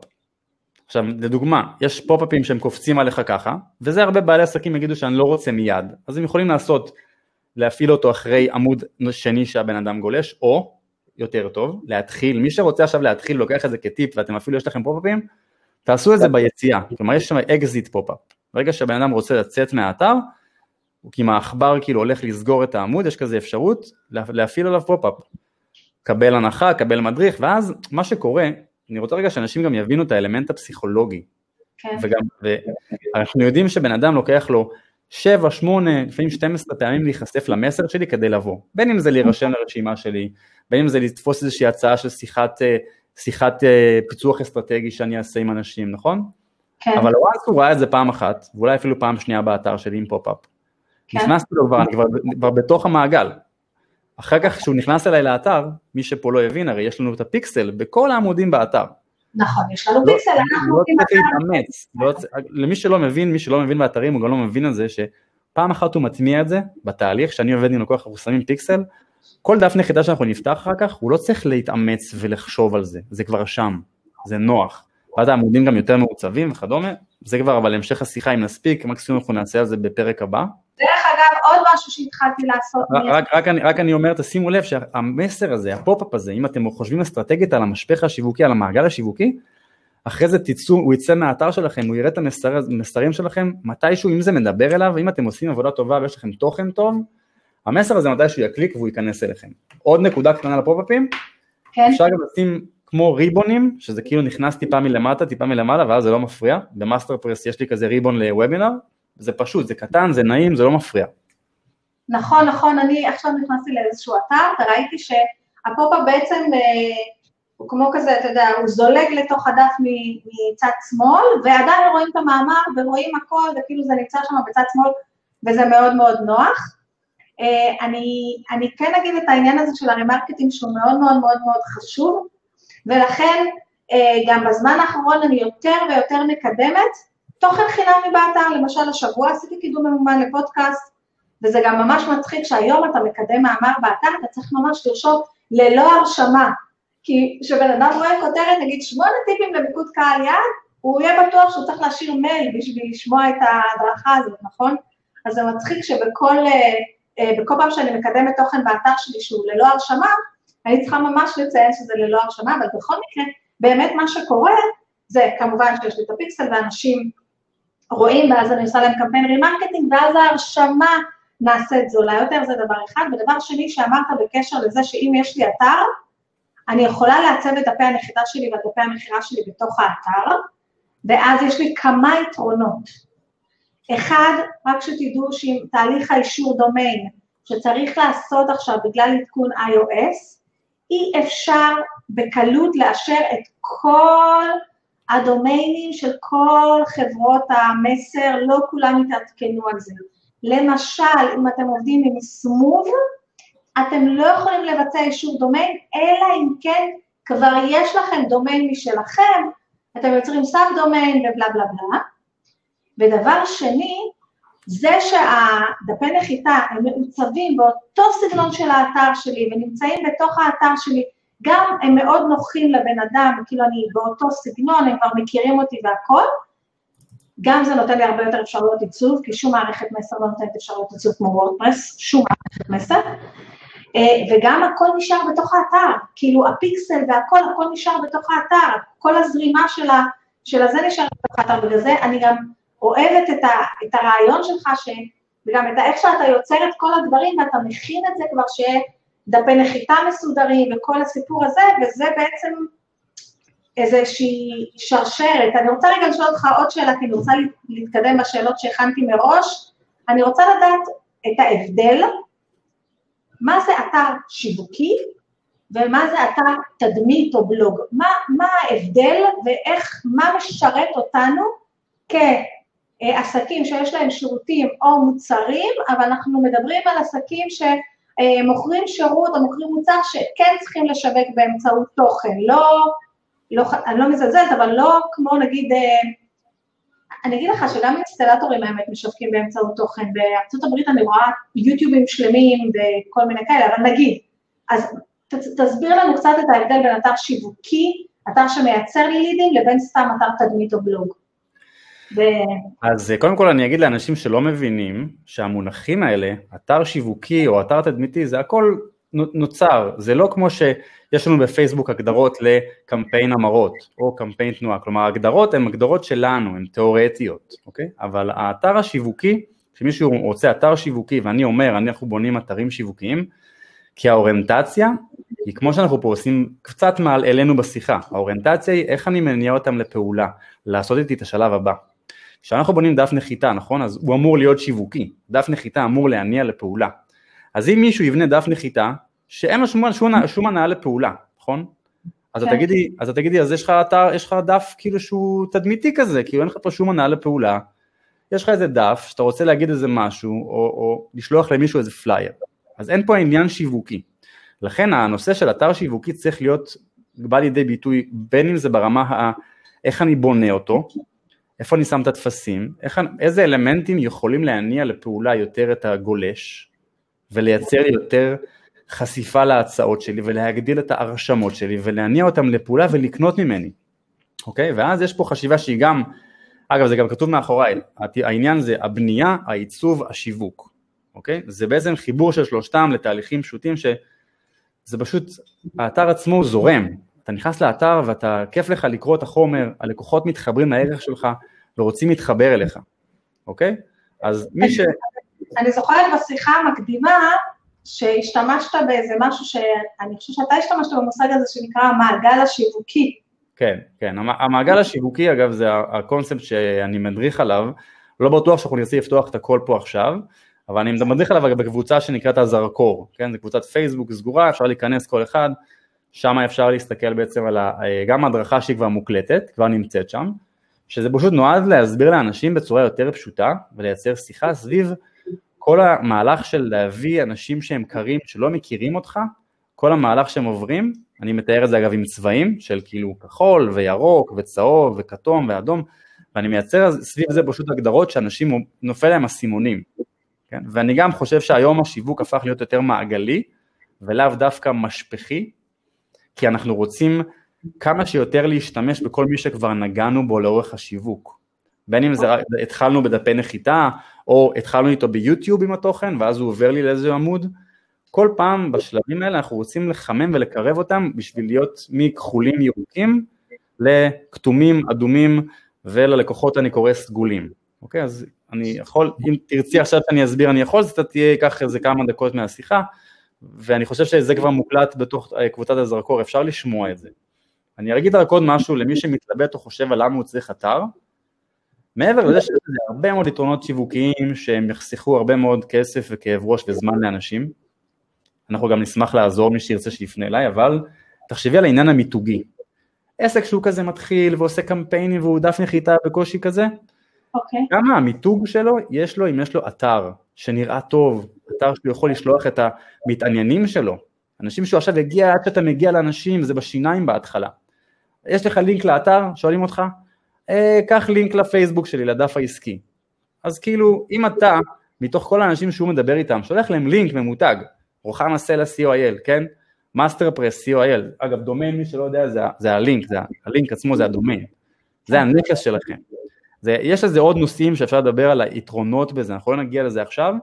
עכשיו, לדוגמה, יש פופ-אפים שהם קופצים עליך ככה, וזה הרבה בעלי עסקים יגידו שאני לא רוצה מיד, אז הם יכולים לעשות, להפעיל אותו אחרי עמוד שני שהבן אדם גולש, או, יותר טוב, להתחיל, מי שרוצה עכשיו להתחיל, לוקח את זה כטיפ ואתם אפילו יש לכם פופ-אפים, תעשו את זה ביציאה, כלומר יש שם exit pop-up, ברגע שבן אדם רוצה לצאת מהאתר, אם העכבר כאילו הולך לסגור את העמוד, יש כזה אפשרות להפעיל עליו פופ-אפ, קבל הנחה, קבל מדריך, ואז מה שקורה, אני רוצה רגע שאנשים גם יבינו את האלמנט הפסיכולוגי, כן. וגם, ואנחנו יודעים שבן אדם לוקח לו 7, 8, לפעמים 12 פעמים להיחשף למסר שלי כדי לבוא, בין אם זה להירשם לרשימה שלי, בין אם זה לתפוס איזושהי הצעה של שיחת אה, שיחת אה, פיצוח אסטרטגי שאני אעשה עם אנשים, נכון? כן. אבל once הוא ראה את זה פעם אחת, ואולי אפילו פעם שנייה באתר שלי עם פופ-אפ. כן. נכנסתי לו כבר, אני כבר, כבר בתוך המעגל. אחר כך כשהוא נכנס אליי לאתר, מי שפה לא הבין, הרי יש לנו את הפיקסל בכל העמודים באתר. נכון, יש לנו לא, פיקסל, אנחנו עובדים לא צריך להתאמץ, לא, למי שלא מבין, מי שלא מבין באתרים, הוא גם לא מבין את זה, שפעם אחת הוא מטמיע את זה בתהליך, שאני עובד עם לקוח, אנחנו שמים פיקסל, כל דף נחיתה שאנחנו נפתח אחר כך, הוא לא צריך להתאמץ ולחשוב על זה, זה כבר שם, זה נוח. ואז העמודים גם יותר מעוצבים וכדומה, זה כבר אבל המשך השיחה אם נספיק, מקסימום אנחנו נעשה על זה בפרק הבא. דרך אגב, עוד משהו שהתחלתי לעשות. רק, רק, רק, רק אני אומר, תשימו לב שהמסר הזה, הפופ-אפ הזה, אם אתם חושבים אסטרטגית על המשפך השיווקי, על המעגל השיווקי, אחרי זה תצאו, הוא יצא מהאתר שלכם, הוא יראה את המסר, המסרים שלכם, מתישהו, אם זה מדבר אליו, אם אתם עושים עבודה טובה ויש לכם תוכן טוב, המסר הזה מתי שהוא יקליק והוא ייכנס אליכם. עוד נקודה קטנה לפופ-אפים, כן, אפשר גם לשים כמו ריבונים, שזה כאילו נכנס טיפה מלמטה, טיפה מלמעלה, ואז זה לא מפריע. במאסטר פרס יש לי כזה ribbon לוובינר, זה פשוט, זה קטן, זה נעים, זה לא מפריע. נכון, נכון, אני עכשיו נכנסתי לאיזשהו אתר וראיתי שהפופ-אפ בעצם אה, הוא כמו כזה, אתה יודע, הוא זולג לתוך הדף מצד שמאל, ועדיין רואים את המאמר ורואים הכל, וכאילו זה נמצא שם בצד שמאל, וזה מאוד מאוד נוח. אה, אני, אני כן אגיד את העניין הזה של ה remarketing שהוא מאוד מאוד מאוד מאוד חשוב, ולכן אה, גם בזמן האחרון אני יותר ויותר מקדמת תוכן חינמי באתר, למשל השבוע עשיתי קידום ממומן לפודקאסט, וזה גם ממש מצחיק שהיום אתה מקדם מאמר באתר, אתה צריך ממש לרשום ללא הרשמה, כי כשבן אדם רואה כותרת, נגיד שמונה טיפים למיקוד קהל יעד, הוא יהיה בטוח שהוא צריך להשאיר מייל בשביל לשמוע את ההדרכה הזאת, נכון? אז זה מצחיק שבכל אה, בכל פעם שאני מקדמת תוכן באתר שלי שהוא ללא הרשמה, אני צריכה ממש לציין שזה ללא הרשמה, אבל בכל מקרה, באמת מה שקורה, זה כמובן שיש לי את הפיקסל ואנשים רואים, ואז אני עושה להם קמפיין remarketing, ואז ההרשמה נעשית זולה יותר, זה דבר אחד. ודבר שני שאמרת בקשר לזה שאם יש לי אתר, אני יכולה לעצב את דפי הנחיתה שלי ואת דפי המכירה שלי בתוך האתר, ואז יש לי כמה יתרונות. אחד, רק שתדעו שעם תהליך האישור דומיין שצריך לעשות עכשיו בגלל עדכון iOS, אי אפשר בקלות לאשר את כל הדומיינים של כל חברות המסר, לא כולם יתעדכנו על זה. למשל, אם אתם עובדים עם סמוב, אתם לא יכולים לבצע אישור דומיין, אלא אם כן כבר יש לכם דומיין משלכם, אתם יוצרים סאב דומיין ובלה בלה בלה. ודבר שני, זה שהדפי נחיתה הם מעוצבים באותו סגנון של האתר שלי ונמצאים בתוך האתר שלי, גם הם מאוד נוחים לבן אדם, כאילו אני באותו סגנון, הם כבר מכירים אותי והכל, גם זה נותן לי הרבה יותר אפשרויות עיצוב, כי שום מערכת מסר לא נותנת אפשרויות עיצוב כמו וורדפרס, שום מערכת מסר, אה, וגם הכל נשאר בתוך האתר, כאילו הפיקסל והכל, הכל נשאר בתוך האתר, כל הזרימה של, ה, של הזה נשאר בתוך האתר, בגלל זה אני גם אוהבת את, ה, את הרעיון שלך, ש, וגם את איך שאתה יוצר את כל הדברים ואתה מכין את זה כבר שיהיה דפי נחיתה מסודרים וכל הסיפור הזה, וזה בעצם איזושהי שרשרת. אני רוצה רגע לשאול אותך עוד שאלה, כי אני רוצה להתקדם בשאלות שהכנתי מראש. אני רוצה לדעת את ההבדל, מה זה אתר שיווקי ומה זה אתר תדמית או בלוג. מה, מה ההבדל ואיך, מה משרת אותנו כעסקים שיש להם שירותים או מוצרים, אבל אנחנו מדברים על עסקים שמוכרים שירות או מוכרים מוצר שכן צריכים לשווק באמצעות תוכן, לא לא, אני לא מזלזלת, אבל לא כמו נגיד, אה, אני אגיד לך שגם אינסטלטורים האמת משווקים באמצעות תוכן, בארצות הברית אני רואה יוטיובים שלמים וכל מיני כאלה, אבל נגיד, אז תסביר לנו קצת את ההבדל בין אתר שיווקי, אתר שמייצר לי לידים, לבין סתם אתר תדמית או בלוג. ו... אז אה, קודם כל אני אגיד לאנשים שלא מבינים שהמונחים האלה, אתר שיווקי או אתר תדמיתי, זה הכל נוצר, זה לא כמו שיש לנו בפייסבוק הגדרות לקמפיין המרות או קמפיין תנועה, כלומר ההגדרות הן הגדרות שלנו, הן תיאורטיות, אוקיי? אבל האתר השיווקי, כשמישהו רוצה אתר שיווקי ואני אומר, אנחנו בונים אתרים שיווקיים, כי האוריינטציה היא כמו שאנחנו פה עושים קצת מעל אלינו בשיחה, האוריינטציה היא איך אני מניע אותם לפעולה, לעשות איתי את השלב הבא. כשאנחנו בונים דף נחיתה, נכון? אז הוא אמור להיות שיווקי, דף נחיתה אמור להניע לפעולה. אז אם מישהו יבנה דף נחיתה, שאין לו שום, שום, שום הנאה לפעולה, נכון? אז את כן. תגידי, אז את תגידי, אז יש לך אתר, יש לך דף כאילו שהוא תדמיתי כזה, כאילו אין לך פה שום הנאה לפעולה, יש לך איזה דף שאתה רוצה להגיד איזה משהו, או, או לשלוח למישהו איזה פלייר, אז אין פה עניין שיווקי. לכן הנושא של אתר שיווקי צריך להיות, בא לידי ביטוי, בין אם זה ברמה ה... איך אני בונה אותו, איפה אני שם את הטפסים, איזה אלמנטים יכולים להניע לפעולה יותר את הגולש, ולייצר יותר חשיפה להצעות שלי ולהגדיל את ההרשמות שלי ולהניע אותם לפעולה ולקנות ממני, אוקיי? ואז יש פה חשיבה שהיא גם, אגב זה גם כתוב מאחוריי, העניין זה הבנייה, העיצוב, השיווק, אוקיי? זה בעצם חיבור של שלושתם לתהליכים פשוטים שזה פשוט, האתר עצמו זורם, אתה נכנס לאתר ואתה, כיף לך לקרוא את החומר, הלקוחות מתחברים לערך שלך ורוצים להתחבר אליך, אוקיי? אז מי ש... אני זוכרת בשיחה המקדימה, שהשתמשת באיזה משהו שאני חושבת שאתה השתמשת במושג הזה שנקרא המעגל השיווקי. כן, כן, המעגל השיווקי אגב זה הקונספט שאני מדריך עליו, לא בטוח שאנחנו נרצה לפתוח את הכל פה עכשיו, אבל אני מדריך עליו בקבוצה שנקראת הזרקור, כן, זו קבוצת פייסבוק סגורה, אפשר להיכנס כל אחד, שם אפשר להסתכל בעצם על ה, גם ההדרכה שהיא כבר מוקלטת, כבר נמצאת שם, שזה פשוט נועד להסביר לאנשים בצורה יותר פשוטה ולייצר שיחה סביב כל המהלך של להביא אנשים שהם קרים, שלא מכירים אותך, כל המהלך שהם עוברים, אני מתאר את זה אגב עם צבעים של כאילו כחול וירוק וצהוב וכתום ואדום, ואני מייצר סביב זה פשוט הגדרות שאנשים נופל להם אסימונים, כן? ואני גם חושב שהיום השיווק הפך להיות יותר מעגלי ולאו דווקא משפחי, כי אנחנו רוצים כמה שיותר להשתמש בכל מי שכבר נגענו בו לאורך השיווק. בין אם זה התחלנו בדפי נחיתה, או התחלנו איתו ביוטיוב עם התוכן, ואז הוא עובר לי לאיזה עמוד. כל פעם בשלבים האלה אנחנו רוצים לחמם ולקרב אותם בשביל להיות מכחולים ירוקים לכתומים, אדומים, וללקוחות אני קורא סגולים. אוקיי, אז אני יכול, אם תרצי עכשיו שאני אסביר אני יכול, זה תהיה, ייקח איזה כמה דקות מהשיחה, ואני חושב שזה כבר מוקלט בתוך אה, קבוצת הזרקור, אפשר לשמוע את זה. אני אגיד רק עוד משהו למי שמתלבט או חושב על למה הוא צריך אתר, מעבר לזה שיש לזה הרבה מאוד יתרונות שיווקיים שהם יחסכו הרבה מאוד כסף וכאב ראש וזמן לאנשים, אנחנו גם נשמח לעזור מי שירצה שיפנה אליי, אבל תחשבי על העניין המיתוגי. עסק שהוא כזה מתחיל ועושה קמפיינים והוא דף נחיתה בקושי כזה, okay. אוקיי. כמה המיתוג שלו יש לו אם יש לו אתר שנראה טוב, אתר שהוא יכול לשלוח את המתעניינים שלו, אנשים שהוא עכשיו יגיע עד שאתה מגיע לאנשים, זה בשיניים בהתחלה. יש לך לינק לאתר, שואלים אותך, אה, קח לינק לפייסבוק שלי, לדף העסקי. אז כאילו, אם אתה, מתוך כל האנשים שהוא מדבר איתם, שולח להם לינק ממותג, רוחמה סלע co.il, כן? Master Press co.il, אגב דומיין מי שלא יודע זה, זה הלינק, זה, הלינק עצמו זה הדומיין, זה הנכס שלכם. זה, יש לזה עוד נושאים שאפשר לדבר על היתרונות בזה, אנחנו לא נגיע לזה עכשיו,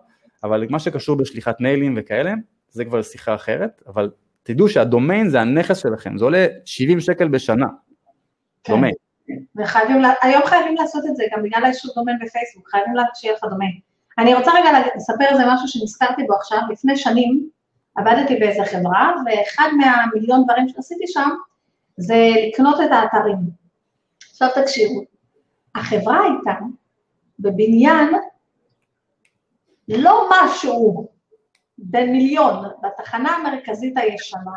אבל מה שקשור בשליחת מיילים וכאלה, זה כבר שיחה אחרת, אבל תדעו שהדומיין זה הנכס שלכם, זה עולה 70 שקל בשנה, כן. דומיין. וחייבים, היום חייבים לעשות את זה, גם בגלל האישור דומיין בפייסבוק, חייבים שיהיה לך דומיין. אני רוצה רגע לספר איזה משהו שנזכרתי בו עכשיו, לפני שנים עבדתי באיזה חברה, ואחד מהמיליון דברים שעשיתי שם, זה לקנות את האתרים. עכשיו תקשיבו, החברה הייתה בבניין לא משהו במיליון, בתחנה המרכזית הישנה,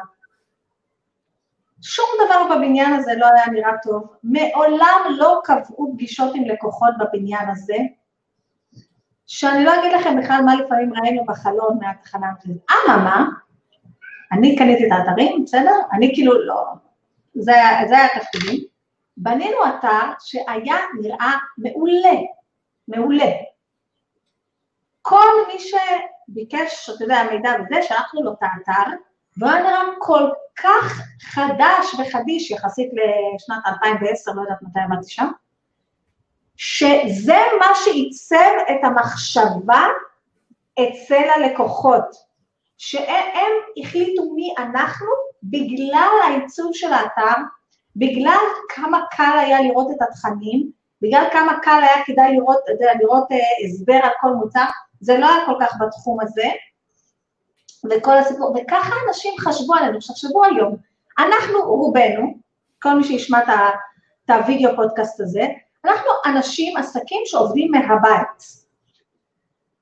שום דבר בבניין הזה לא היה נראה טוב, מעולם לא קבעו פגישות עם לקוחות בבניין הזה, שאני לא אגיד לכם בכלל מה לפעמים ראינו בחלון מהתחנה המרכזית. אממה, אני קניתי את האתרים, בסדר? אני כאילו לא, זה, זה היה תפקידי. בנינו אתר שהיה נראה מעולה, מעולה. כל מי שביקש, אתה יודע, מידע וזה, שלחנו לו את האתר, והוא היה נראה כל כך חדש וחדיש יחסית לשנת 2010, לא יודעת מתי עמדתי שם, שזה מה שעיצב את המחשבה אצל הלקוחות, שהם החליטו מי אנחנו בגלל העיצוב של האתר, בגלל כמה קל היה לראות את התכנים, בגלל כמה קל היה כדאי לראות, לראות אה, הסבר על כל מוצר, זה לא היה כל כך בתחום הזה, וכל הסיפור, וככה אנשים חשבו עלינו. עכשיו, תחשבו היום, אנחנו רובנו, כל מי שישמע את הווידאו פודקאסט הזה, אנחנו אנשים, עסקים שעובדים מהבית.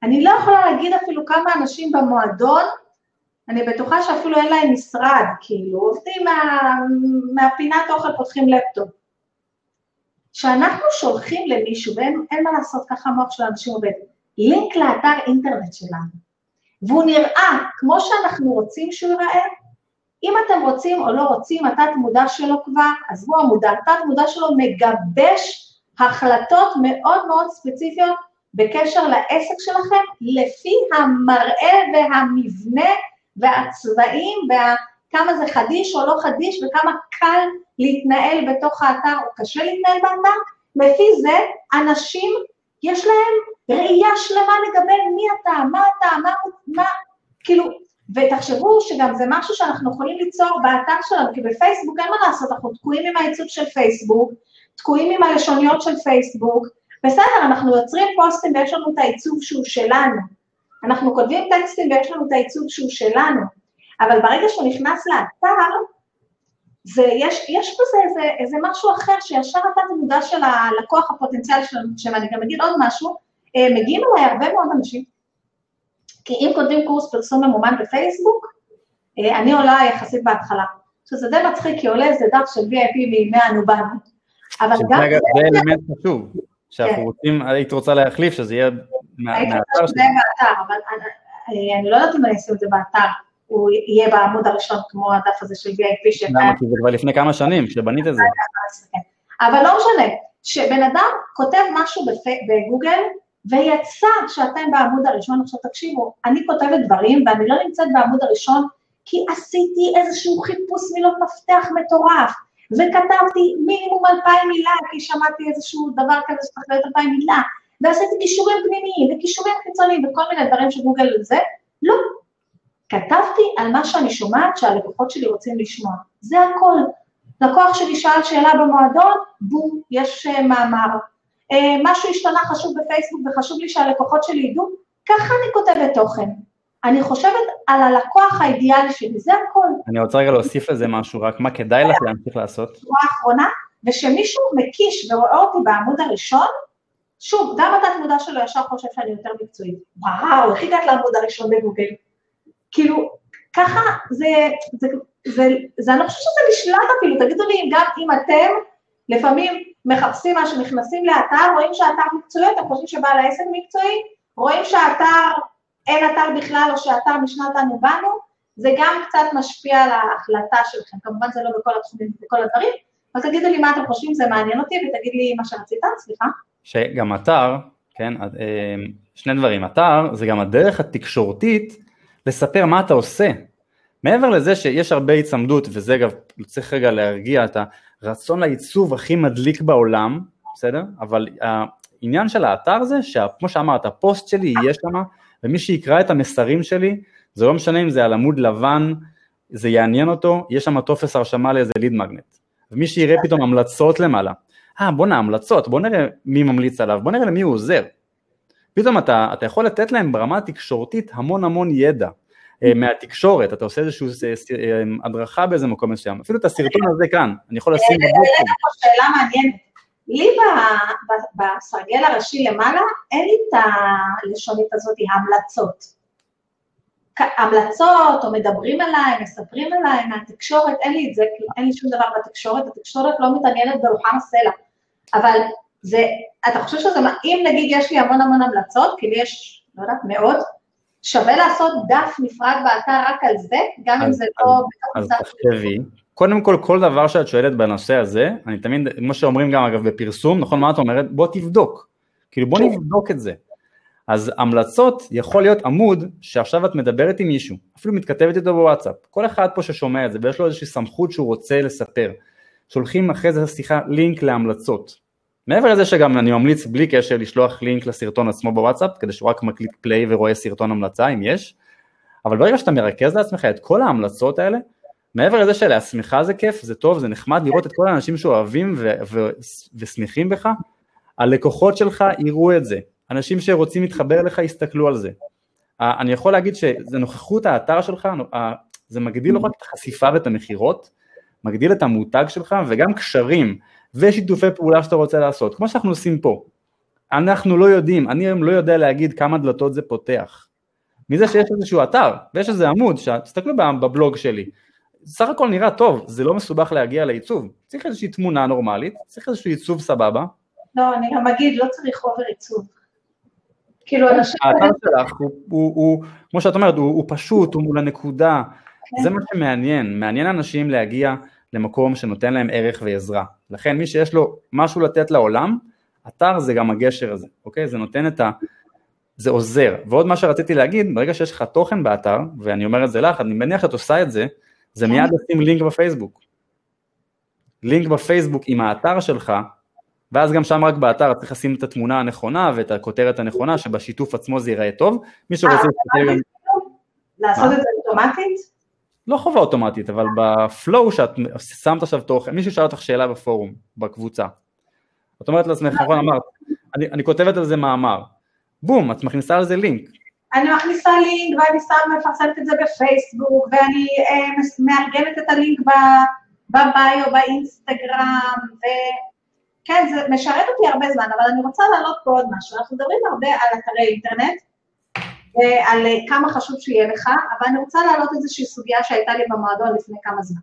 אני לא יכולה להגיד אפילו כמה אנשים במועדון, אני בטוחה שאפילו אין להם משרד, כאילו, עובדים מה, מהפינת אוכל, פותחים לפטופ. כשאנחנו שולחים למישהו, ואין מה לעשות, ככה המוח של האנשים עובד, לינק לאתר אינטרנט שלנו, והוא נראה כמו שאנחנו רוצים שהוא ייראה, אם אתם רוצים או לא רוצים, התת מודע שלו כבר, עזבו המודע, התת מודע שלו מגבש החלטות מאוד מאוד ספציפיות בקשר לעסק שלכם, לפי המראה והמבנה והצבעים וכמה זה חדיש או לא חדיש וכמה קל להתנהל בתוך האתר או קשה להתנהל באתר, לפי זה אנשים יש להם ראייה שלמה לגבי מי אתה, מה אתה, מה, מה, כאילו, ותחשבו שגם זה משהו שאנחנו יכולים ליצור באתר שלנו, כי בפייסבוק אין מה לעשות, אנחנו תקועים עם העיצוב של פייסבוק, תקועים עם הלשוניות של פייסבוק, בסדר, אנחנו יוצרים פוסטים ויש לנו את העיצוב שהוא שלנו, אנחנו כותבים טקסטים ויש לנו את הייצוג שהוא שלנו, אבל ברגע שהוא נכנס לאתר, זה, יש, יש בזה איזה, איזה משהו אחר, שישר אתה מודע של הלקוח הפוטנציאלי שלנו, שאני גם אגיד עוד משהו, אה, מגיעים אליי הרבה מאוד אנשים, כי אם כותבים קורס פרסום ממומן בפייסבוק, אה, אני עולה יחסית בהתחלה, שזה די מצחיק, כי עולה איזה דף של VIP מימי אנו אבל גם... זה אלמנט חשוב, שאנחנו כן. רוצים, היית רוצה להחליף, שזה יהיה מהאתר באתר, אבל אני לא יודעת אם אני אעשה את זה באתר. הוא יהיה בעמוד הראשון כמו הדף הזה של VIP שאתה... למה? כי זה כבר לפני כמה שנים, כשבנית את זה. אבל לא משנה, שבן אדם כותב משהו בגוגל, ויצא שאתם בעמוד הראשון, עכשיו תקשיבו, אני כותבת דברים ואני לא נמצאת בעמוד הראשון כי עשיתי איזשהו חיפוש מילות מפתח מטורף, וכתבתי מינימום אלפיים מילה, כי שמעתי איזשהו דבר כזה שצריך להיות אלפיים מילה, ועשיתי כישורים פנימיים וכישורים חיצוניים וכל מיני דברים שגוגל זה, לא, כתבתי על מה שאני שומעת שהלקוחות שלי רוצים לשמוע, זה הכל. לקוח שלי שאל שאלה במועדון, בום, יש uh, מאמר. Uh, משהו השתנה חשוב בפייסבוק וחשוב לי שהלקוחות שלי ידעו, ככה אני כותבת תוכן. אני חושבת על הלקוח האידיאלי שלי, זה הכל. אני רוצה רגע להוסיף לזה משהו, רק מה כדאי לך להמשיך לעשות? האחרונה, ושמישהו מקיש ורואה אותי בעמוד הראשון, שוב, גם התת מודע שלו ישר חושב שאני יותר מקצועית. וואו, איך הגעת לעמוד הראשון בגוגל? כאילו, ככה זה, זה, זה, זה, זה, אני חושבת שזה נשלט אפילו, תגידו לי גם אם אתם לפעמים מחפשים משהו, נכנסים לאתר, רואים שהאתר מקצועי, אתם חושבים שבעל העסק מקצועי, רואים שהאתר, אין אתר בכלל או שהאתר משנת אנו באנו, זה גם קצת משפיע על ההחלטה שלכם, כמובן זה לא בכל התחומים ובכל הדברים, אבל תגידו לי מה אתם חושבים, זה מעניין אותי, ותגיד לי מה שרצית, סליחה. שגם אתר, כן, אה, שני דברים, אתר זה גם הדרך התקשורתית לספר מה אתה עושה. מעבר לזה שיש הרבה הצמדות, וזה אגב, צריך רגע להרגיע את הרצון לעיצוב הכי מדליק בעולם, בסדר? אבל העניין של האתר זה, שכמו שאמרת, הפוסט שלי יהיה שם, ומי שיקרא את המסרים שלי, זה לא משנה אם זה על עמוד לבן, זה יעניין אותו, יש שם טופס הרשמה לאיזה ליד מגנט. ומי שיראה פתאום המלצות למעלה, אה בואנה המלצות, בוא נראה מי ממליץ עליו, בוא נראה למי הוא עוזר. פתאום אתה, אתה יכול לתת להם ברמה התקשורתית המון המון ידע אה, מהתקשורת, אתה עושה איזושהי אה, הדרכה באיזה מקום מסוים, אפילו את הסרטון הזה כאן, אני יכול לשים בבוקר. שאלה מעניינת, לי בסרגל הראשי למעלה, אין לי את הלשונית הזאת, המלצות. המלצות, או מדברים עליי, מספרים עליי מהתקשורת, אין לי את זה, אין לי שום דבר בתקשורת, התקשורת לא מתעניינת ברוחם הסלע. אבל זה, אתה חושב שזה, אם נגיד יש לי המון המון המלצות, כי לי יש, לא יודעת, מאות, שווה לעשות דף נפרד באתר רק על זה, גם אז, אם זה לא... אז תחשבי, קודם כל, כל דבר שאת שואלת בנושא הזה, אני תמיד, כמו שאומרים גם אגב בפרסום, נכון מה את אומרת? בוא תבדוק, כאילו בוא כן. נבדוק את זה. אז המלצות יכול להיות עמוד שעכשיו את מדברת עם מישהו, אפילו מתכתבת איתו בוואטסאפ, כל אחד פה ששומע את זה ויש לו איזושהי סמכות שהוא רוצה לספר, שולחים אחרי זה שיחה לינק להמלצות, מעבר לזה שגם אני ממליץ בלי קשר לשלוח לינק לסרטון עצמו בוואטסאפ, כדי שהוא רק מקליק פליי ורואה סרטון המלצה אם יש, אבל ברגע שאתה מרכז לעצמך את כל ההמלצות האלה, מעבר לזה שלעצמך זה כיף, זה טוב, זה נחמד לראות את כל האנשים שאוהבים ו- ו- ושמחים בך, הלקוחות שלך יראו את זה, אנשים שרוצים להתחבר אליך יסתכלו על זה. אני יכול להגיד שזה נוכחות האתר שלך, זה מגדיל לא רק את החשיפה ואת המכירות, מגדיל את המותג שלך וגם קשרים ושיתופי פעולה שאתה רוצה לעשות, כמו שאנחנו עושים פה. אנחנו לא יודעים, אני היום לא יודע להגיד כמה דלתות זה פותח. מזה שיש איזשהו אתר ויש איזה עמוד, תסתכלו בבלוג שלי, סך הכל נראה טוב, זה לא מסובך להגיע לעיצוב, צריך איזושהי תמונה נורמלית, צריך איזשהו עיצוב סבבה. לא, אני גם אגיד, לא צריך אובר עיצוב. כאילו אנשים... האתר שלך הוא, הוא, הוא, כמו שאת אומרת, הוא, הוא פשוט, הוא מול הנקודה. זה מה שמעניין, מעניין אנשים להגיע למקום שנותן להם ערך ועזרה. לכן מי שיש לו משהו לתת לעולם, אתר זה גם הגשר הזה, אוקיי? זה נותן את ה... זה עוזר. ועוד מה שרציתי להגיד, ברגע שיש לך תוכן באתר, ואני אומר את זה לך, אני מניח שאת עושה את זה, זה מיד לשים לינק בפייסבוק. לינק בפייסבוק עם האתר שלך, ואז גם שם רק באתר צריך לשים את התמונה הנכונה ואת הכותרת הנכונה, שבשיתוף עצמו זה ייראה טוב. מי שרוצה... אה, לעשות את זה אוטומטית? לא חובה אוטומטית, אבל בפלואו שאת שמת עכשיו תוכן, מישהו שאל אותך שאלה בפורום, בקבוצה. את אומרת לעצמך, נכון אמרת, אני, אני כותבת על זה מאמר, בום, את מכניסה על זה לינק. אני מכניסה לינק ואני שם, מפרסמת את זה בפייסבוק, ואני אה, מארגנת את הלינק בביו, באינסטגרם, וכן, זה משרת אותי הרבה זמן, אבל אני רוצה להעלות פה עוד משהו. אנחנו מדברים הרבה על אתרי אינטרנט, ועל אה, כמה חשוב שיהיה לך, אבל אני רוצה להעלות איזושהי סוגיה שהייתה לי במועדון לפני כמה זמן.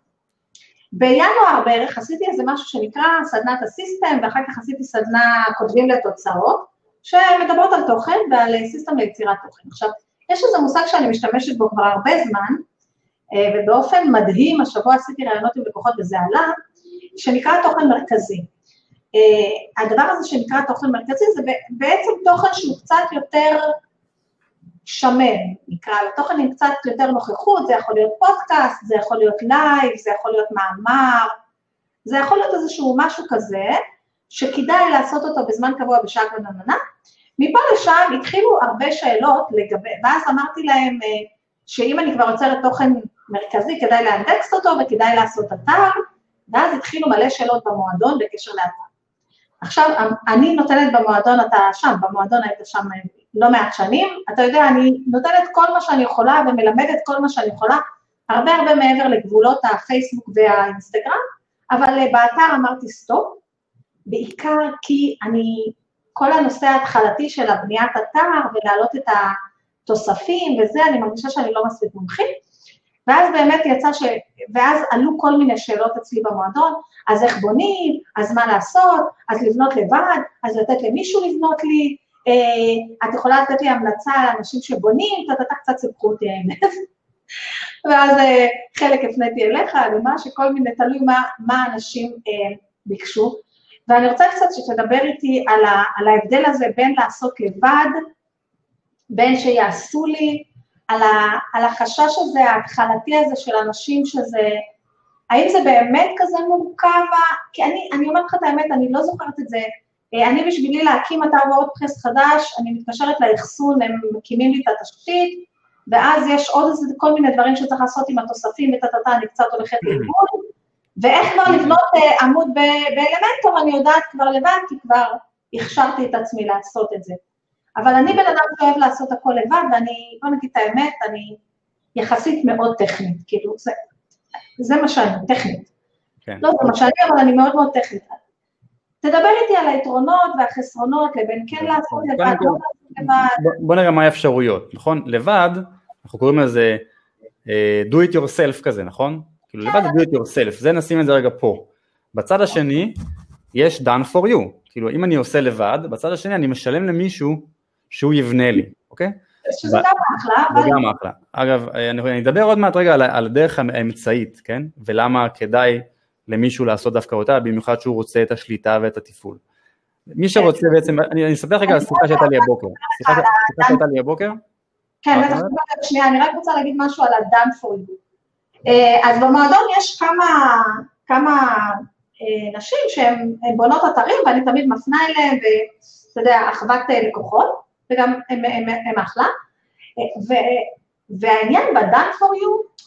בינואר בערך עשיתי איזה משהו שנקרא סדנת הסיסטם, ואחר כך עשיתי סדנה כותבים לתוצאות, שמדברות על תוכן ועל סיסטם ליצירת תוכן. עכשיו, יש איזה מושג שאני משתמשת בו כבר הרבה זמן, אה, ובאופן מדהים, השבוע עשיתי רעיונות עם לקוחות וזה עלה, שנקרא תוכן מרכזי. אה, הדבר הזה שנקרא תוכן מרכזי זה בעצם תוכן שהוא קצת יותר שמן, נקרא לו, תוכן עם קצת יותר נוכחות, זה יכול להיות פודקאסט, זה יכול להיות לייב, זה יכול להיות מאמר, זה יכול להיות איזשהו משהו כזה, שכדאי לעשות אותו בזמן קבוע בשעה ונננה. מפה לשם התחילו הרבה שאלות לגבי, ואז אמרתי להם אה, שאם אני כבר יוצרת תוכן מרכזי, כדאי לאנדקס אותו וכדאי לעשות אתר, ואז התחילו מלא שאלות במועדון בקשר לאתר. עכשיו, אני נותנת במועדון, אתה שם, במועדון היית שם לא מעט שנים, אתה יודע, אני נותנת כל מה שאני יכולה ומלמדת כל מה שאני יכולה, הרבה הרבה מעבר לגבולות הפייסבוק והאינסטגרם, אבל אה, באתר אמרתי סטופ, בעיקר כי אני, כל הנושא ההתחלתי של הבניית אתר ולהעלות את התוספים וזה, אני מרגישה שאני לא מספיק מומחית, ואז באמת יצא ש... ואז עלו כל מיני שאלות אצלי במועדון, אז איך בונים, אז מה לעשות, אז לבנות לבד, אז לתת למישהו לבנות לי, את יכולה לתת לי המלצה לאנשים שבונים, אתה קצת סיפקו אותי האמת. [laughs] ואז אה, חלק הפניתי אליך, למה שכל מיני, תלוי מה, מה אנשים אה, ביקשו. ואני רוצה קצת שתדבר איתי על, ה, על ההבדל הזה בין לעשות לבד, בין שיעשו לי, על, ה, על החשש הזה, ההתחלתי הזה של אנשים שזה, האם זה באמת כזה מורכב? כי אני, אני אומרת לך את האמת, אני לא זוכרת את זה אה, אני בשבילי להקים אתר וורדפרס חדש, אני מתקשרת לאחסון, הם מקימים לי את התשתית, ואז יש עוד כל מיני דברים שצריך לעשות עם התוספים וטטטה, אני קצת הולכת לאימון, ואיך כבר לבנות uh, עמוד באלמנטור, אני יודעת כבר לבד, כי כבר הכשרתי את עצמי לעשות את זה. אבל אני בן אדם שאוהב לעשות הכל לבד, ואני, בוא נגיד את האמת, אני יחסית מאוד טכנית, כאילו, זה, זה מה שאני, טכנית. כן. לא זה מה שאני, אבל אני מאוד מאוד טכנית. תדבר איתי על היתרונות והחסרונות לבין כן לעשות לבד, לא לעשות לבד. בוא נראה מה האפשרויות, נכון? לבד, אנחנו קוראים לזה uh, do it yourself כזה, נכון? כאילו לבד זה do it yourself, זה נשים את זה רגע פה. בצד השני, יש done for you, כאילו אם אני עושה לבד, בצד השני אני משלם למישהו שהוא יבנה לי, אוקיי? שזה גם אחלה. זה גם אחלה. אגב, אני אדבר עוד מעט רגע על הדרך האמצעית, כן? ולמה כדאי למישהו לעשות דווקא אותה, במיוחד שהוא רוצה את השליטה ואת התפעול. מי שרוצה בעצם, אני אספר רגע על שיחה שהייתה לי הבוקר. שיחה שהייתה לי הבוקר? כן, בטח, שנייה, אני רק רוצה להגיד משהו על ה-done for you. אה, אז במועדון יש כמה, כמה אה, נשים שהן בונות אתרים, ואני תמיד מפנה אליהן, ואתה יודע, אחוות אה, לקוחות, וגם הן אחלה. והעניין ב-done for you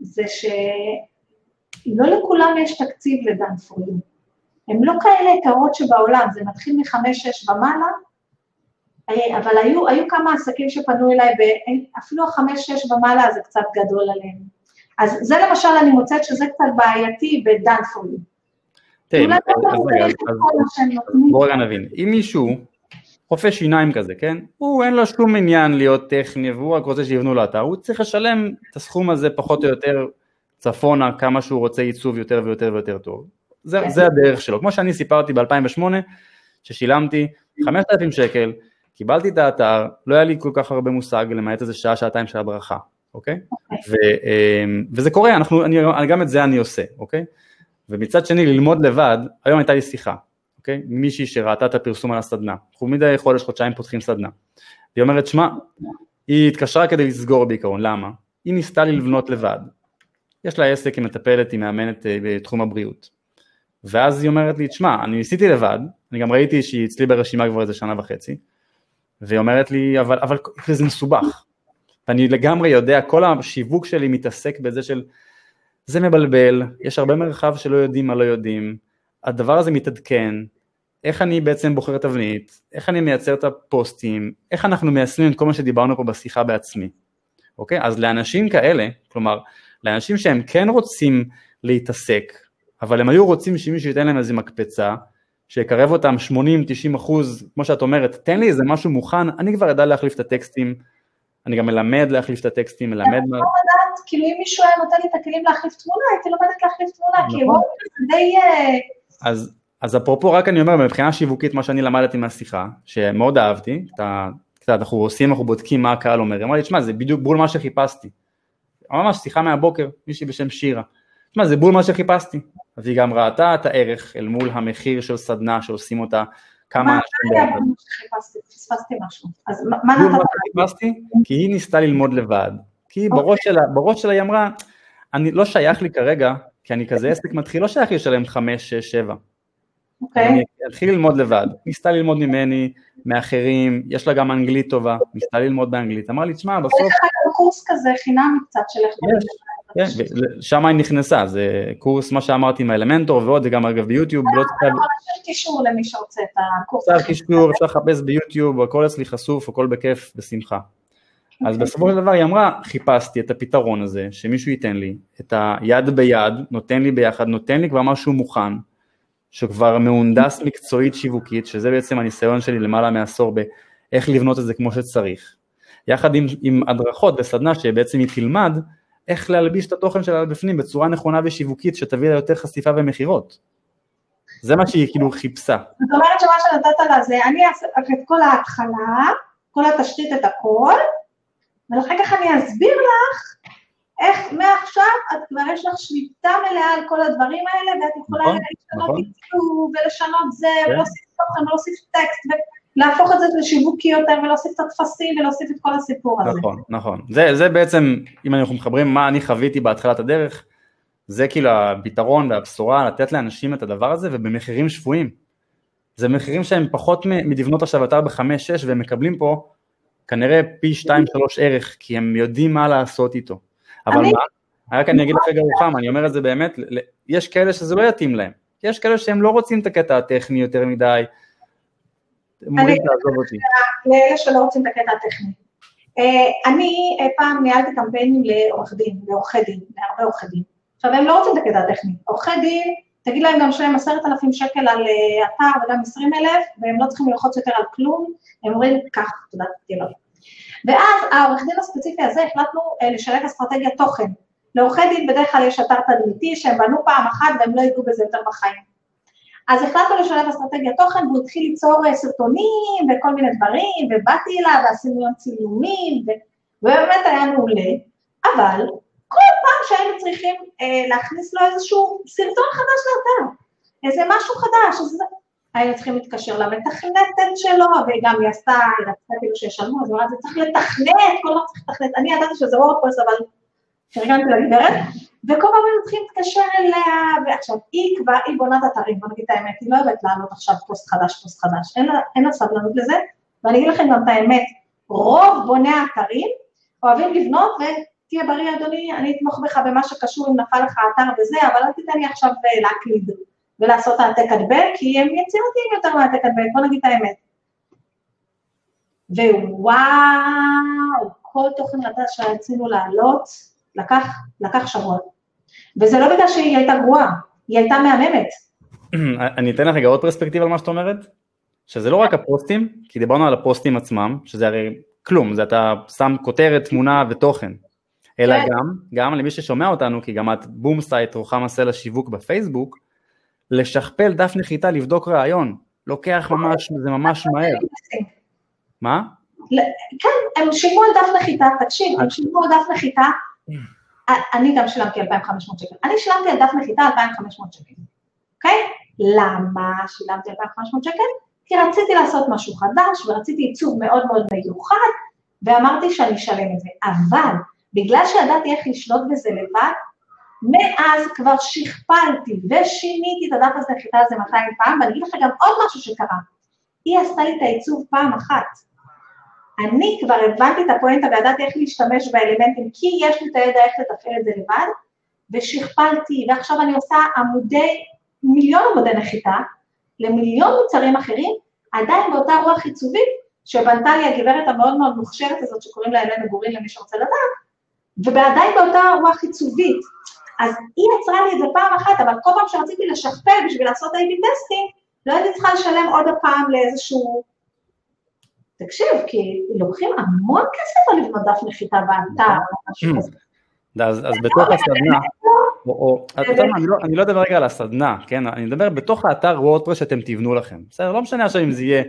זה ש... לא לכולם יש תקציב לדן פורים. הן לא כאלה יקרות שבעולם, זה מתחיל מחמש-שש ומעלה, אה, אבל היו, היו כמה עסקים שפנו אליי, אפילו החמש-שש ומעלה זה קצת גדול עליהם. אז זה למשל, אני מוצאת שזה קצת בעייתי בדן לא בואו נבין, אם מישהו רופא שיניים כזה, כן? הוא אין לו שום עניין להיות טכני והוא רק רוצה שיבנו לו אתר, הוא צריך לשלם את הסכום הזה פחות או יותר צפונה כמה שהוא רוצה עיצוב יותר ויותר ויותר טוב. זה, כן. זה הדרך שלו. כמו שאני סיפרתי ב-2008, ששילמתי 5,000 שקל, קיבלתי את האתר, לא היה לי כל כך הרבה מושג, למעט איזה שעה, שעתיים של הדרכה, אוקיי? אוקיי. ו, אמ, וזה קורה, אנחנו, אני, גם את זה אני עושה, אוקיי? ומצד שני, ללמוד לבד, היום הייתה לי שיחה, אוקיי? מישהי שראתה את הפרסום על הסדנה, אנחנו מדי חודש, חודשיים פותחים סדנה. היא אומרת, שמע, היא התקשרה כדי לסגור בעיקרון, למה? היא ניסתה לבנות לבד, יש לה עסק, היא מטפלת, היא מאמנת אה, בתחום הבריאות. ואז היא אומרת לי, תשמע, אני ניסיתי לבד, אני גם ראיתי שהיא אצלי ברשימה כבר איזה שנה וחצי, והיא אומרת לי, אבל, אבל זה מסובך. ואני לגמרי יודע, כל השיווק שלי מתעסק בזה של, זה מבלבל, יש הרבה מרחב שלא יודעים מה לא יודעים, הדבר הזה מתעדכן, איך אני בעצם בוחר תבנית, איך אני מייצר את הפוסטים, איך אנחנו מיישמים את כל מה שדיברנו פה בשיחה בעצמי, אוקיי? אז לאנשים כאלה, כלומר, לאנשים שהם כן רוצים להתעסק, אבל הם היו רוצים שמישהו ייתן להם איזה מקפצה, שיקרב אותם 80-90 אחוז, כמו שאת אומרת, תן לי איזה משהו מוכן, אני כבר אדע להחליף את הטקסטים, אני גם מלמד להחליף את הטקסטים, מלמד... אני לא יודעת, כאילו אם מישהו היה נותן לי את הכלים להחליף תמונה, הייתי לומדת להחליף תמונה, כי הוא די... אה, אז אפרופו, רק אני אומר, מבחינה שיווקית, מה שאני למדתי מהשיחה, שמאוד אהבתי, קצת, אנחנו עושים, אנחנו בודקים מה הקהל אומר, אמר לי, תשמע, זה בדיוק בול מה שחיפשתי. ממש שיחה מהבוקר, מישהי בשם שירה. תשמע, זה בול מה שחיפשתי. אז היא גם ראתה את הערך אל מול המחיר של סדנה שעושים אותה כמה אנשים... מה היה במה שחיפשתי? פספסתי משהו. אז מה נתת? מה שחיפשתי? כי היא ניסתה ללמוד לבד. כי אוקיי. בראש שלה, בראש שלה היא אמרה, אני לא שייך לי כרגע, כי אני כזה עסק מתחיל, לא שייך לי לשלם חמש, שש, שבע. אוקיי. אני אתחיל ללמוד לבד. ניסתה ללמוד ממני, מאחרים, יש לה גם אנגלית טובה, ניסתה ללמוד באנגלית. אמרה לי, תשמע, בסוף... יש לך קורס כזה חינם קצת של איך... כן, שם היא נכנסה, זה קורס, מה שאמרתי, עם האלמנטור ועוד, זה גם אגב ביוטיוב, לא צריך... אתה יכול להשאיר קישור למי שרוצה את הקורס. אפשר קישור, אפשר לחפש ביוטיוב, הכל אצלי חשוף, הכל בכיף, בשמחה. אז אוקיי. בסופו של דבר היא אמרה, חיפשתי את הפתרון הזה, שמישהו ייתן לי, את היד ביד, נותן לי ביחד, נותן לי כבר משהו מוכן, שכבר מהונדס מקצועית שיווקית, שזה בעצם הניסיון שלי למעלה מעשור באיך לבנות את זה כמו שצריך. יחד עם, עם הדרכות וסדנה שבעצם היא תלמד איך להלביש את התוכן שלה בפנים בצורה נכונה ושיווקית שתביא לה יותר חשיפה ומכירות. זה מה שהיא כאילו חיפשה. זאת אומרת שמה שנתת לה זה, אני אעשה את כל ההתחלה, כל התשתית את הכל, ואחר כך אני אסביר לך איך מעכשיו את כבר יש לך שליטה מלאה על כל הדברים האלה, ואת יכולה נכון, לשנות נכון. עיצוב ולשנות זה, כן. ולהוסיף תוכן ולהוסיף טקסט, להפוך את זה לשיווקי יותר ולהוסיף את הטפסים ולהוסיף את כל הסיפור הזה. נכון, נכון. זה, זה בעצם, אם אנחנו מחברים מה אני חוויתי בהתחלת הדרך, זה כאילו הפתרון והבשורה, לתת לאנשים את הדבר הזה ובמחירים שפויים. זה מחירים שהם פחות מלבנות עכשיו אתר בחמש, שש, והם מקבלים פה כנראה פי שתיים, שלוש ערך, כי הם יודעים מה לעשות איתו. אבל אני... מה, רק אני אגיד לך רגע רוחם, אני אומר את זה באמת, יש כאלה שזה לא יתאים להם. יש כאלה שהם לא רוצים את הקטע הטכני יותר מדי, מוריד תעזוב אותי. לאלה שלא רוצים את הקטע הטכני. אה, אני אה, פעם ניהלתי קמפיינים לעורך דין, לעורכי דין, להרבה עורכי דין. עכשיו, הם לא רוצים את הקטע הטכני. עורכי דין, תגיד להם גם שלהם עשרת אלפים שקל על אה, אתר וגם עשרים אלף, והם לא צריכים ללחוץ יותר על כלום, הם אומרים, קח, תודה, תהיה לו. ואז העורך דין הספציפי הזה החלטנו לשלב אסטרטגיית תוכן. לעורכי דין בדרך כלל יש אתר תדמיתי שהם בנו פעם אחת והם לא יגעו בזה יותר בחיים. אז החלטנו לשלב אסטרטגיית תוכן, והוא התחיל ליצור אה, סרטונים וכל מיני דברים, ובאתי אליו ועשינו יום צילומים, ובאמת היה מעולה, אבל כל פעם שהיינו צריכים אה, להכניס לו איזשהו סרטון חדש לאתר, איזה משהו חדש, אז היינו צריכים להתקשר למתכנתת שלו, וגם היא עשתה, היא רצתה כאילו שישלמו, אז הוא אמרה, זה צריך לתכנת, כל הזמן צריך לתכנת, אני ידעתי שזה וורדפרס, אבל פרגנתי לגברת, וכל פעם היינו צריכים להתקשר אליה, ועכשיו היא כבר, היא בונת אתרים, בוא נגיד את האמת, היא לא אוהבת לעלות עכשיו פוסט חדש, פוסט חדש, אין לה, סבלנות לזה, ואני אגיד לכם גם את האמת, רוב בוני האתרים אוהבים לבנות, ותהיה בריא אדוני, אני אתמוך בך במה שקשור אם נפל לך האתר וזה, אבל אל תיתן לי עכשיו אה, להקליד ולעשות העתק הדבק, כי הם יצירתיים יותר מהעתק הדבק, בוא נגיד את האמת. ווואו, כל תוכן חדש שרצינו להעלות, לקח, לקח שבוע. וזה לא בגלל שהיא הייתה גרועה, היא הייתה מהממת. [clears throat] אני אתן לך רגע עוד פרספקטיבה על מה שאת אומרת, שזה לא רק הפוסטים, כי דיברנו על הפוסטים עצמם, שזה הרי כלום, זה אתה שם כותרת, תמונה ותוכן, אלא כן. גם, גם למי ששומע אותנו, כי גם את Boom Site רוחמה סלע שיווק בפייסבוק, לשכפל דף נחיתה, לבדוק רעיון, לוקח ממש, זה ממש מהר. מה? כן, הם שילמו על דף נחיתה, תקשיב, הם שילמו על דף נחיתה אני גם שילמתי 2,500 שקל. אני שילמתי על דף נחיתה 2,500 שקל, אוקיי? למה שילמתי 2,500 שקל? כי רציתי לעשות משהו חדש ורציתי עיצוב מאוד מאוד מיוחד, ואמרתי שאני אשלם את זה. אבל בגלל שידעתי איך לשלוט בזה לבד, מאז כבר שכפלתי ושיניתי את הדף הזה, נחיתה הזה 200 פעם, ואני אגיד לך גם עוד משהו שקרה. היא עשתה לי את העיצוב פעם אחת. אני כבר הבנתי את הפואנטה וידעתי איך להשתמש באלמנטים, כי יש לי את הידע איך לתפעל את זה לבד, ושכפלתי, ועכשיו אני עושה עמודי, מיליון עמודי נחיתה, למיליון מוצרים אחרים, עדיין באותה רוח עיצובית שבנתה לי הגברת המאוד מאוד מוכשרת הזאת שקוראים לה אלנה גורין למי שרוצה לדעת, ועדיין באותה רוח עיצובית. אז היא יצרה לי את זה פעם אחת, אבל כל פעם שרציתי לשכפל בשביל לעשות A-B testing, לא הייתי צריכה לשלם עוד הפעם לאיזשהו... תקשיב, כי לוקחים המון כסף על לבנות דף נחיתה באתר או משהו Hmm. כזה. אז, בתוך הסדנה, או, או, אתה יודע מה, אני לא, אני לא אדבר רגע על הסדנה, כן, אני מדבר בתוך האתר וורדפרס שאתם תבנו לכם, בסדר, לא משנה עכשיו אם זה יהיה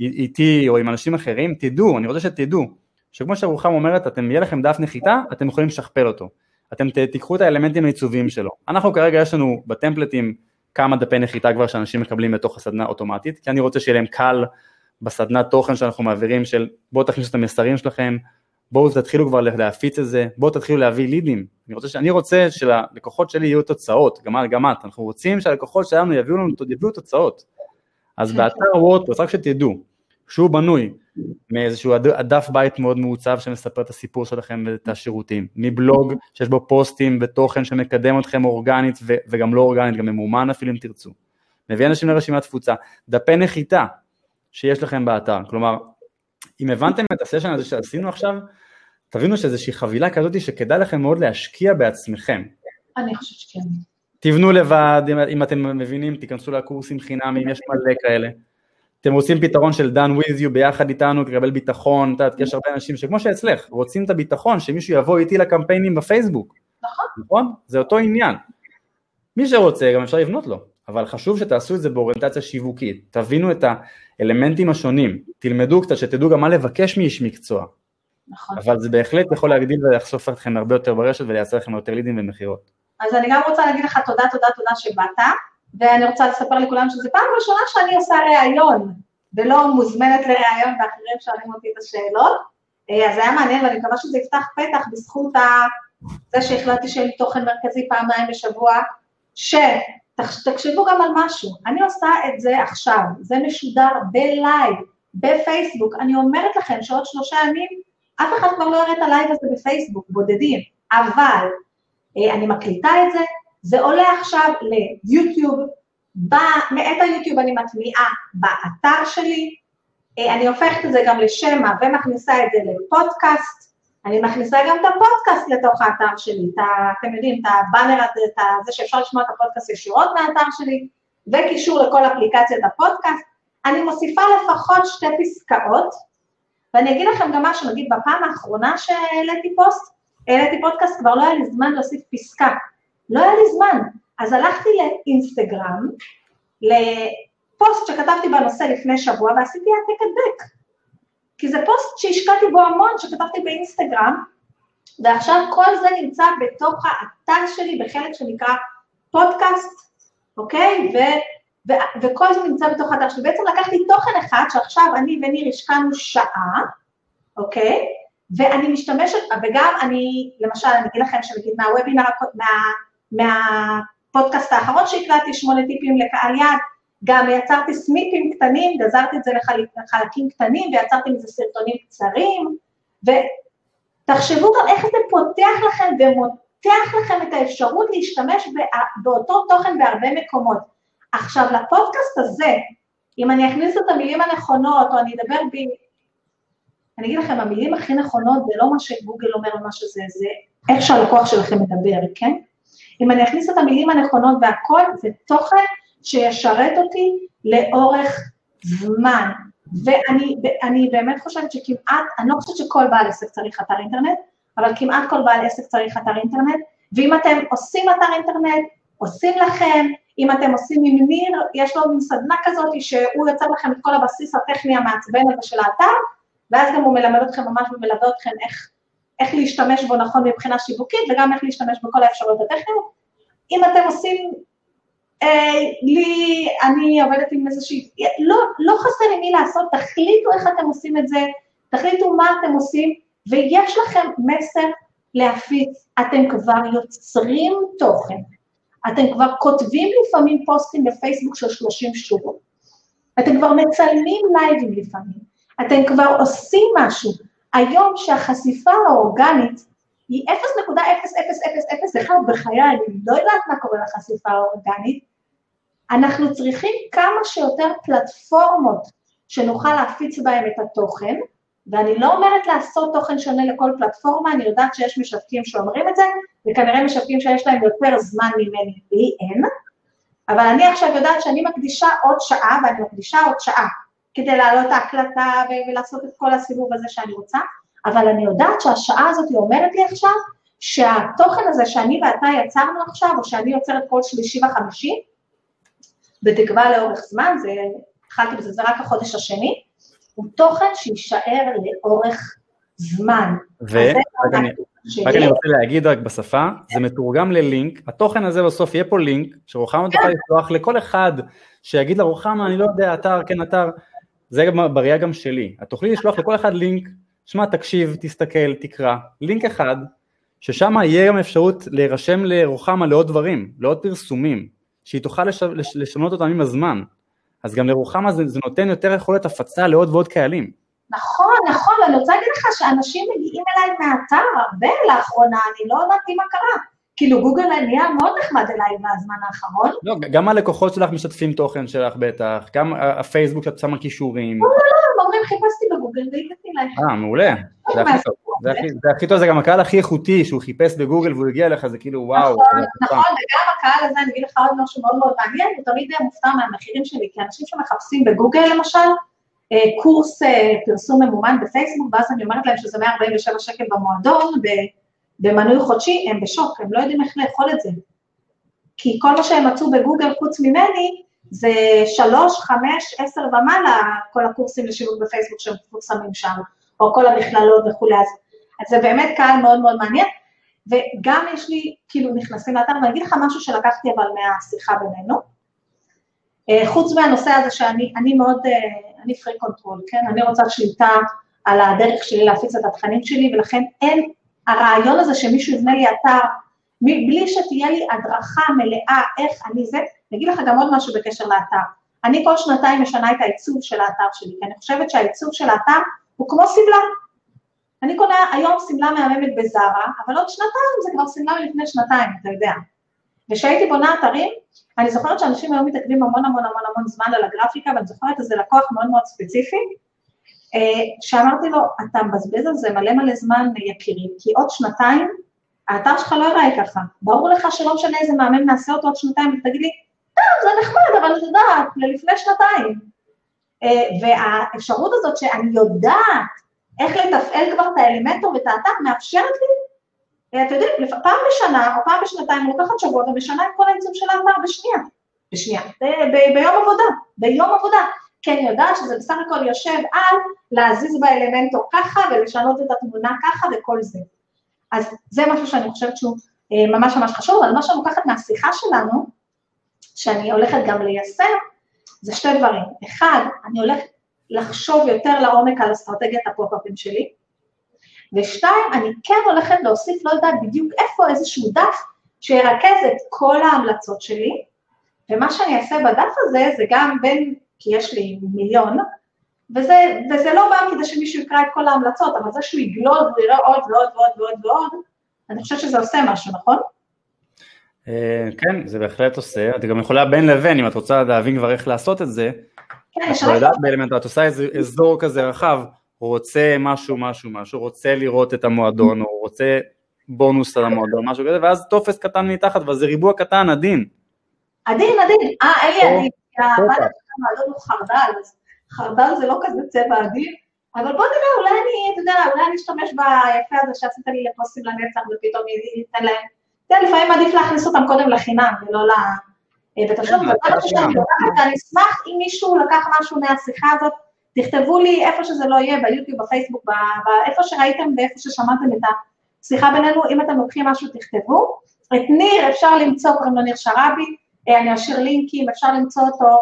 איתי או עם אנשים אחרים, תדעו, אני רוצה שתדעו, שכמו שרוחם אומרת, אתם, יהיה לכם דף נחיתה, אתם יכולים לשכפל אותו, אתם תיקחו את האלמנטים העיצוביים שלו, אנחנו כרגע יש לנו בטמפלטים כמה דפי נחיתה כבר שאנשים מקבלים בתוך הסדנה אוטומטית, כי אני רוצה שיהיה להם קל בסדנת תוכן שאנחנו מעבירים של בואו תכניסו את המסרים שלכם, בואו תתחילו כבר להפיץ את זה, בואו תתחילו להביא לידים, אני רוצה, ש- אני רוצה שללקוחות שלי יהיו תוצאות, גם, גם את, אנחנו רוצים שהלקוחות שלנו יביאו לנו, יביאו תוצאות, אז באתר וורדפרס, רק שתדעו, שהוא בנוי מאיזשהו עד- דף בית מאוד מעוצב שמספר את הסיפור שלכם ואת השירותים, מבלוג שיש בו פוסטים ותוכן שמקדם אתכם אורגנית ו- וגם לא אורגנית, גם ממומן אפילו אם תרצו, מביא אנשים לרשימת תפוצה, דפי נחיתה שיש לכם באתר, כלומר, אם הבנתם את הסשן הזה שעשינו עכשיו, תבינו שזו איזושהי חבילה כזאת שכדאי לכם מאוד להשקיע בעצמכם. אני חושבת שכן. תבנו לבד, אם, אתם מבינים, תיכנסו לקורסים חינמים, יש מלא כאלה. אתם רוצים פתרון של done with you ביחד איתנו, תקבל ביטחון, את יודעת, יש הרבה אנשים שכמו שאצלך, רוצים את הביטחון, שמישהו יבוא איתי לקמפיינים בפייסבוק. נכון. נכון? זה אותו עניין. מי שרוצה, גם אפשר לבנות לו, אבל חשוב שתעשו את זה באוריינטציה שיווקית, תבינו את האלמנטים השונים, תלמדו קצת, שתדעו גם מה לבקש מאיש מקצוע, נכון. אבל זה בהחלט יכול להגדיל ולחשוף אתכם הרבה יותר ברשת ולייצר לכם יותר לידים ומכירות. אז אני גם רוצה להגיד לך תודה, תודה, תודה שבאת, ואני רוצה לספר לכולם שזו פעם ראשונה שאני עושה ראיון, ולא מוזמנת לראיון ואחרים שואלים אותי את השאלות. אה, אז זה היה מעניין ואני מקווה שזה יפתח פתח בזכות ה... זה שהחלטתי שיהיה לי תוכן מרכזי פעמיים בשבוע, שתחשבו גם על משהו, אני עושה את זה עכשיו, זה משודר בלייב, בפייסבוק, אני אומרת לכם שעוד שלושה ימים אף אחד כבר לא יראה את הלייב הזה בפייסבוק, בודדים, אבל אה, אני מקליטה את זה, זה עולה עכשיו ליוטיוב, ב- מאת היוטיוב אני מטמיעה באתר שלי, אה, אני הופכת את זה גם לשמע ומכניסה את זה לפודקאסט, אני מכניסה גם את הפודקאסט לתוך האתר שלי, את ה, אתם יודעים, את הבאנר הזה, את זה שאפשר לשמוע את הפודקאסט ישירות מהאתר שלי, וקישור לכל אפליקציית הפודקאסט, אני מוסיפה לפחות שתי פסקאות, ואני אגיד לכם גם משהו, נגיד בפעם האחרונה שהעליתי פוסט, העליתי פודקאסט, כבר לא היה לי זמן להוסיף פסקה. לא היה לי זמן. אז הלכתי לאינסטגרם, לפוסט שכתבתי בנושא לפני שבוע, ועשיתי העתק הדבק. כי זה פוסט שהשקעתי בו המון, שכתבתי באינסטגרם, ועכשיו כל זה נמצא בתוך האתר שלי בחלק שנקרא פודקאסט, אוקיי? ו, ו, וכל זה נמצא בתוך האתר שלי. בעצם לקחתי תוכן אחד שעכשיו אני וניר השקענו שעה, אוקיי? ואני משתמשת, וגם אני, למשל, אני אגיד לכם שנגיד מהוובינר, מה, מהפודקאסט האחרון שהקלטתי, שמונה טיפים לקהל יעד, גם יצרתי סמיפים קטנים, גזרתי את זה לחל, לחלקים קטנים ויצרתי מזה סרטונים קצרים, ותחשבו גם איך זה פותח לכם ומותח לכם את האפשרות להשתמש באותו תוכן בהרבה מקומות. עכשיו, לפודקאסט הזה, אם אני אכניס את המילים הנכונות, או אני אדבר ב... אני אגיד לכם, המילים הכי נכונות זה לא מה שגוגל אומר או מה שזה, זה איך שהלקוח שלכם מדבר, כן? אם אני אכניס את המילים הנכונות והכל, זה תוכן שישרת אותי לאורך זמן. ואני באמת חושבת שכמעט, אני לא חושבת שכל בעל עסק צריך אתר אינטרנט, אבל כמעט כל בעל עסק צריך אתר אינטרנט, ואם אתם עושים אתר אינטרנט, עושים לכם, אם אתם עושים עם ניר, יש לו מין סדנה כזאת שהוא יוצר לכם את כל הבסיס הטכני המעצבן הזה של האתר, ואז גם הוא מלמד אתכם ממש ומלווה אתכם איך, איך להשתמש בו נכון מבחינה שיווקית, וגם איך להשתמש בכל האפשרויות הטכניות. אם אתם עושים, אה, לי, אני עובדת עם איזושהי, לא, לא חסר עם מי לעשות, תחליטו איך אתם עושים את זה, תחליטו מה אתם עושים, ויש לכם מסר להפיץ, אתם כבר יוצרים תוכן, אתם כבר כותבים לפעמים פוסטים בפייסבוק של 30 שורות, אתם כבר מצלמים לייבים לפעמים, אתם כבר עושים משהו. היום שהחשיפה האורגנית היא 0.0001 בחיי, אני לא יודעת מה קורה לחשיפה האורגנית, אנחנו צריכים כמה שיותר פלטפורמות שנוכל להפיץ בהן את התוכן, ואני לא אומרת לעשות תוכן שונה לכל פלטפורמה, אני יודעת שיש משווקים שאומרים את זה, וכנראה משווקים שיש להם יותר זמן ממני, לי אין, אבל אני עכשיו יודעת שאני מקדישה עוד שעה, ואני מקדישה עוד שעה, כדי להעלות ההקלטה ולעשות את כל הסיבוב הזה שאני רוצה, אבל אני יודעת שהשעה הזאת היא אומרת לי עכשיו, שהתוכן הזה שאני ואתה יצרנו עכשיו, או שאני יוצרת כל שלישי וחמישי, בתקווה לאורך זמן, זה, התחלתי בזה, זה רק החודש השני, הוא תוכן שיישאר לאורך זמן. אני, רק אני רוצה להגיד רק בשפה, זה מתורגם ללינק, התוכן הזה בסוף יהיה פה לינק, שרוחמה תוכל לשלוח לכל אחד שיגיד לרוחמה, אני לא יודע, אתר, כן אתר, זה בראייה גם שלי, את תוכלי לשלוח לכל אחד לינק, שמע, תקשיב, תסתכל, תקרא, לינק אחד, ששם יהיה גם אפשרות להירשם לרוחמה לעוד דברים, לעוד פרסומים, שהיא תוכל לש... לשנות אותם עם הזמן. אז גם לרוחמה זה, זה נותן יותר יכולת הפצה לעוד ועוד קהלים. נכון, נכון, ואני רוצה להגיד לך שאנשים מגיעים אליי מהאתר הרבה לאחרונה, אני לא יודעת מה קרה. כאילו גוגל נהיה מאוד נחמד אליי מהזמן האחרון. לא, גם הלקוחות שלך משתפים תוכן שלך בטח, גם הפייסבוק שאת שמה כישורים. לא, לא, לא, הם אומרים חיפשתי בגוגל והגעתי להם. אה, מעולה. זה הכי טוב. זה הכי, זה הכי טוב, זה גם הקהל הכי איכותי, שהוא חיפש בגוגל והוא הגיע אליך, זה כאילו וואו. נכון, נכון, וגם הקהל הזה, אני אגיד לך עוד משהו מאוד מאוד מעניין, הוא תמיד מופתע מהמחירים שלי, כי אנשים שמחפשים בגוגל למשל, אה, קורס אה, פרסום ממומן בפייסבוק, ואז אני אומרת להם שזה 147 שקל במועדון, במנוי חודשי, הם בשוק, הם לא יודעים איך לאכול את זה. כי כל מה שהם מצאו בגוגל חוץ ממני, זה שלוש, חמש, עשר ומעלה, כל הקורסים לשיווק בפייסבוק שהם מפורסמים שם, או כל המכללות וכולי, אז זה באמת קהל מאוד מאוד מעניין, וגם יש לי, כאילו, נכנסים לאתר, ואני אגיד לך משהו שלקחתי אבל מהשיחה בינינו, אה, חוץ מהנושא הזה שאני אני מאוד, אה, אני freak control, כן? אני רוצה שליטה על הדרך שלי להפיץ את התכנים שלי, ולכן אין, הרעיון הזה שמישהו יבנה לי אתר, בלי שתהיה לי הדרכה מלאה איך אני זה, אני אגיד לך גם עוד משהו בקשר לאתר. אני כל שנתיים משנה את העיצוב של האתר שלי, כי אני חושבת שהעיצוב של האתר הוא כמו שמלה. אני קונה היום שמלה מהממת בזארה, אבל עוד שנתיים זה כבר שמלה מלפני שנתיים, אתה יודע. וכשהייתי בונה אתרים, אני זוכרת שאנשים היו מתעכבים המון המון המון המון זמן על הגרפיקה, ואני זוכרת איזה לקוח מאוד מאוד ספציפי, שאמרתי לו, אתה מבזבז על זה מלא מלא זמן יקירי, כי עוד שנתיים האתר שלך לא ייראה ככה. ברור לך שלא משנה איזה מאמן נעשה אותו עוד שנתיים, ותגיד לי, טוב, זה נחמד, אבל את יודעת, ללפני שנתיים. אה, והאפשרות הזאת שאני יודעת איך לתפעל כבר את האלמנטור ואת האתר, מאפשרת לי. אתם יודעים, פעם בשנה או פעם בשנתיים, אני לוקחת שבוע ומשנה את כל העיצוב של האתר בשנייה, בשנייה, ביום עבודה, ביום עבודה, כי אני יודעת שזה בסך הכל יושב על להזיז באלמנטור ככה ולשנות את התמונה ככה וכל זה. אז זה משהו שאני חושבת שהוא אה, ממש ממש חשוב, אבל מה שאני לוקחת מהשיחה שלנו, שאני הולכת גם ליישם, זה שתי דברים. אחד, אני הולכת לחשוב יותר לעומק על אסטרטגיית הפופ-אפים שלי, ושתיים, אני כן הולכת להוסיף, לא יודעת בדיוק איפה, איזשהו דף שירכז את כל ההמלצות שלי, ומה שאני אעשה בדף הזה זה גם בין, כי יש לי מיליון, וזה, וזה לא בא כדי שמישהו יקרא את כל ההמלצות, אבל זה שהוא יגלול ויראה עוד ועוד ועוד ועוד ועוד, אני חושבת שזה עושה משהו, נכון? אה, כן, זה בהחלט עושה, את גם יכולה בין לבין, אם את רוצה להבין כבר איך לעשות את זה, כן, יש לך... את עושה איזה אזור כזה רחב, רוצה משהו, משהו, משהו, רוצה לראות את המועדון, הוא רוצה בונוס על המועדון, משהו כזה, ואז טופס קטן מתחת, אבל זה ריבוע קטן, עדין. עדין, עדין, אה, אין לי עדין, המועדון הוא חרדל, אז חרדל זה לא כזה צבע עדין, אבל בוא נראה, אולי אני, אתה יודע, אולי אני אשתמש ביפה הזה שעשית לי לפוסטים לנצח ופתאום ייתן להם, אתה יודע, לפעמים עדיף להכניס אותם קודם לחינם ולא ל... בתשלום, וזה משהו שאני לוקחת, ואני אשמח אם מישהו לקח משהו מהשיחה הזאת, תכתבו לי איפה שזה לא יהיה, ביוטיוב, בפייסבוק, איפה שראיתם ואיפה ששמעתם את השיחה בינינו, אם אתם לוקחים משהו תכתבו. את ניר אפשר למצוא, קוראים לו ניר שרבי, אה, אני אשאיר לינקים, אפשר למצוא אותו. אה,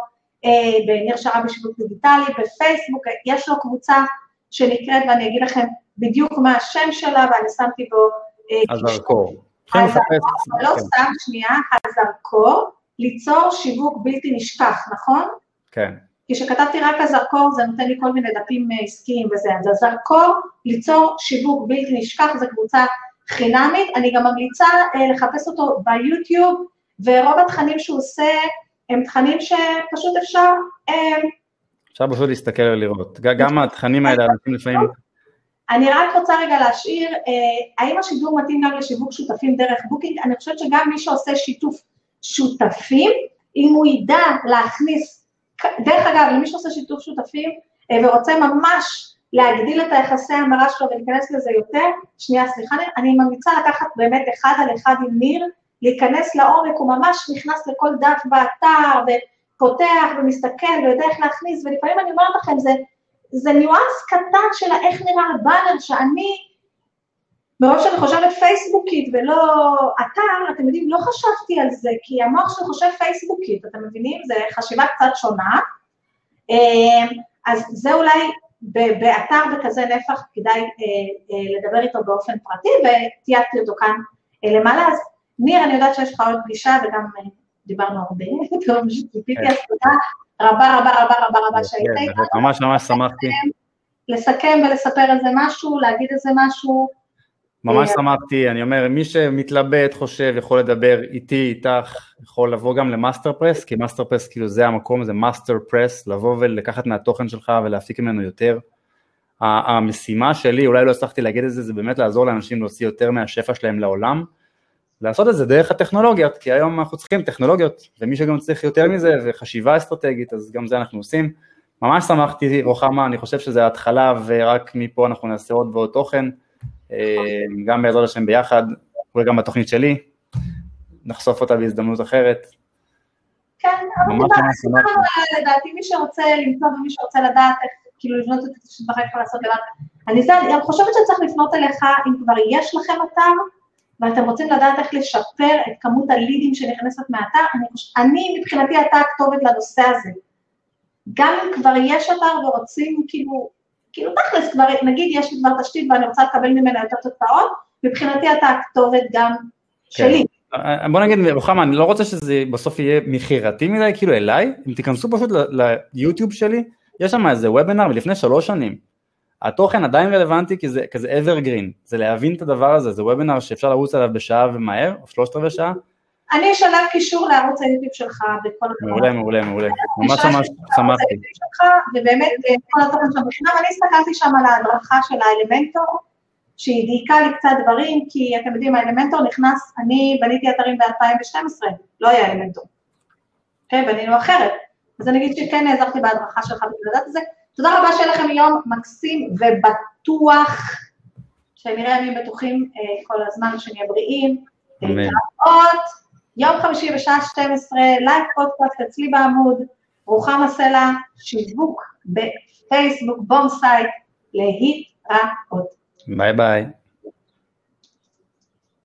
בניר שרבי שיווק דיגיטלי, בפייסבוק, יש לו קבוצה שנקראת, ואני אגיד לכם בדיוק מה השם שלה, ואני שמתי בו... אה, הזרקור. הזרקור, לא סתם שנייה, הזרקור, ליצור שיווק בלתי נשכח, נכון? כן. כי כשכתבתי רק הזרקור זה נותן לי כל מיני דפים אה, עסקיים וזה, אז הזרקור, ליצור שיווק בלתי נשכח, זו קבוצה חינמית, אני גם ממליצה אה, לחפש אותו ביוטיוב, ורוב התכנים שהוא עושה הם תכנים שפשוט אפשר... אה, אפשר פשוט להסתכל ולראות. גם התכנים האלה, אנשים לפעמים... אני רק רוצה רגע להשאיר, אה, האם השידור מתאים גם לשיווק שותפים דרך Booking? אני חושבת שגם מי שעושה שיתוף שותפים, אם הוא ידע להכניס, דרך אגב, למי שעושה שיתוף שותפים אה, ורוצה ממש להגדיל את היחסי המרה שלו ולהיכנס לזה יותר, שנייה, סליחה, אני ממליצה לקחת באמת אחד על אחד עם ניר, להיכנס לעומק, הוא ממש נכנס לכל דף באתר, ופותח ומסתכל ויודע איך להכניס, ולפעמים אני אומרת לכם, זה, זה ניואנס קטן של איך נראה הבאנר, שאני, מרוב שאני חושבת פייסבוקית ולא אתר, אתם יודעים, לא חשבתי על זה, כי המוח שלי חושב פייסבוקית, אתם מבינים? זו חשיבה קצת שונה. אמ, אז זה אולי באתר בכזה נפח כדאי אה, אה, לדבר איתו באופן פרטי, ותייגתי אותו כאן אה, למעלה. אז ניר, אני יודעת שיש לך עוד פגישה, וגם דיברנו הרבה, [laughs] טוב, ציפיתי, אז תודה רבה רבה רבה רבה רבה כן, שהיית איתנו. ממש ממש שמחתי. לסכם ולספר איזה משהו, להגיד איזה משהו. ממש שמחתי, אני אומר, מי שמתלבט, חושב, יכול לדבר איתי, איתך, יכול לבוא גם ל Master Press, כי Master Press כאילו זה המקום, זה Master Press, לבוא ולקחת מהתוכן שלך ולהפיק ממנו יותר. המשימה שלי, אולי לא הצלחתי להגיד את זה, זה באמת לעזור לאנשים להוציא יותר מהשפע שלהם לעולם, לעשות את זה דרך הטכנולוגיות, כי היום אנחנו צריכים טכנולוגיות, ומי שגם צריך יותר מזה, וחשיבה אסטרטגית, אז גם זה אנחנו עושים. ממש שמחתי, רוחמה, אני חושב שזה התחלה, ורק מפה אנחנו נעשה עוד ועוד תוכן. אה, גם בעזרת השם ביחד, אולי גם בתוכנית שלי, נחשוף אותה בהזדמנות אחרת. כן, אבל לדעתי מי שרוצה למצוא ומי שרוצה לדעת איך, כאילו לבנות את זה כך לעשות לבד. אני חושבת שצריך לפנות אליך אם כבר יש לכם אתר, ואתם רוצים לדעת איך לשפר את כמות הלידים שנכנסת מהאתר, אני, אני מבחינתי אתה הכתובת לנושא הזה. גם אם כבר יש אתר ורוצים כאילו כאילו תכלס כבר, נגיד יש לי כבר תשתית ואני רוצה לקבל ממנה יותר תוצאות, מבחינתי אתה הכתובת גם כן. שלי. אה, בוא נגיד, רוחמה, אני לא רוצה שזה בסוף יהיה מכירתי מדי, כאילו אליי, אם תיכנסו פשוט ליוטיוב שלי, יש שם איזה וובינר מלפני שלוש שנים. התוכן עדיין רלוונטי כי זה כזה evergreen, זה להבין את הדבר הזה, זה וובינר שאפשר לרוץ עליו בשעה ומהר, או שלושת רבעי שעה, אני אשלב קישור לערוץ היוטיוב שלך בכל הדבר. מעולה, מעולה, מעולה. ממש ממש שמחתי. ובאמת, אה, כל התוכן שם בחינם, אני הסתכלתי שם על ההדרכה של האלמנטור, שהיא דייקה לי קצת דברים, כי אתם יודעים, האלמנטור נכנס, אני בניתי אתרים ב-2012, לא היה אלמנטור. כן, בנינו אחרת. אז אני אגיד שכן נעזרתי בהדרכה שלך את זה. תודה רבה שיהיה לכם יום מקסים ובטוח, שנראה ימים בטוחים אה, כל הזמן, שנהיה בריאים. אמן. יום חמישי בשעה 12, לייב פודקאסט אצלי בעמוד, רוחמה סלע, שיווק בפייסבוק, Boom Site, להתראות. ביי ביי.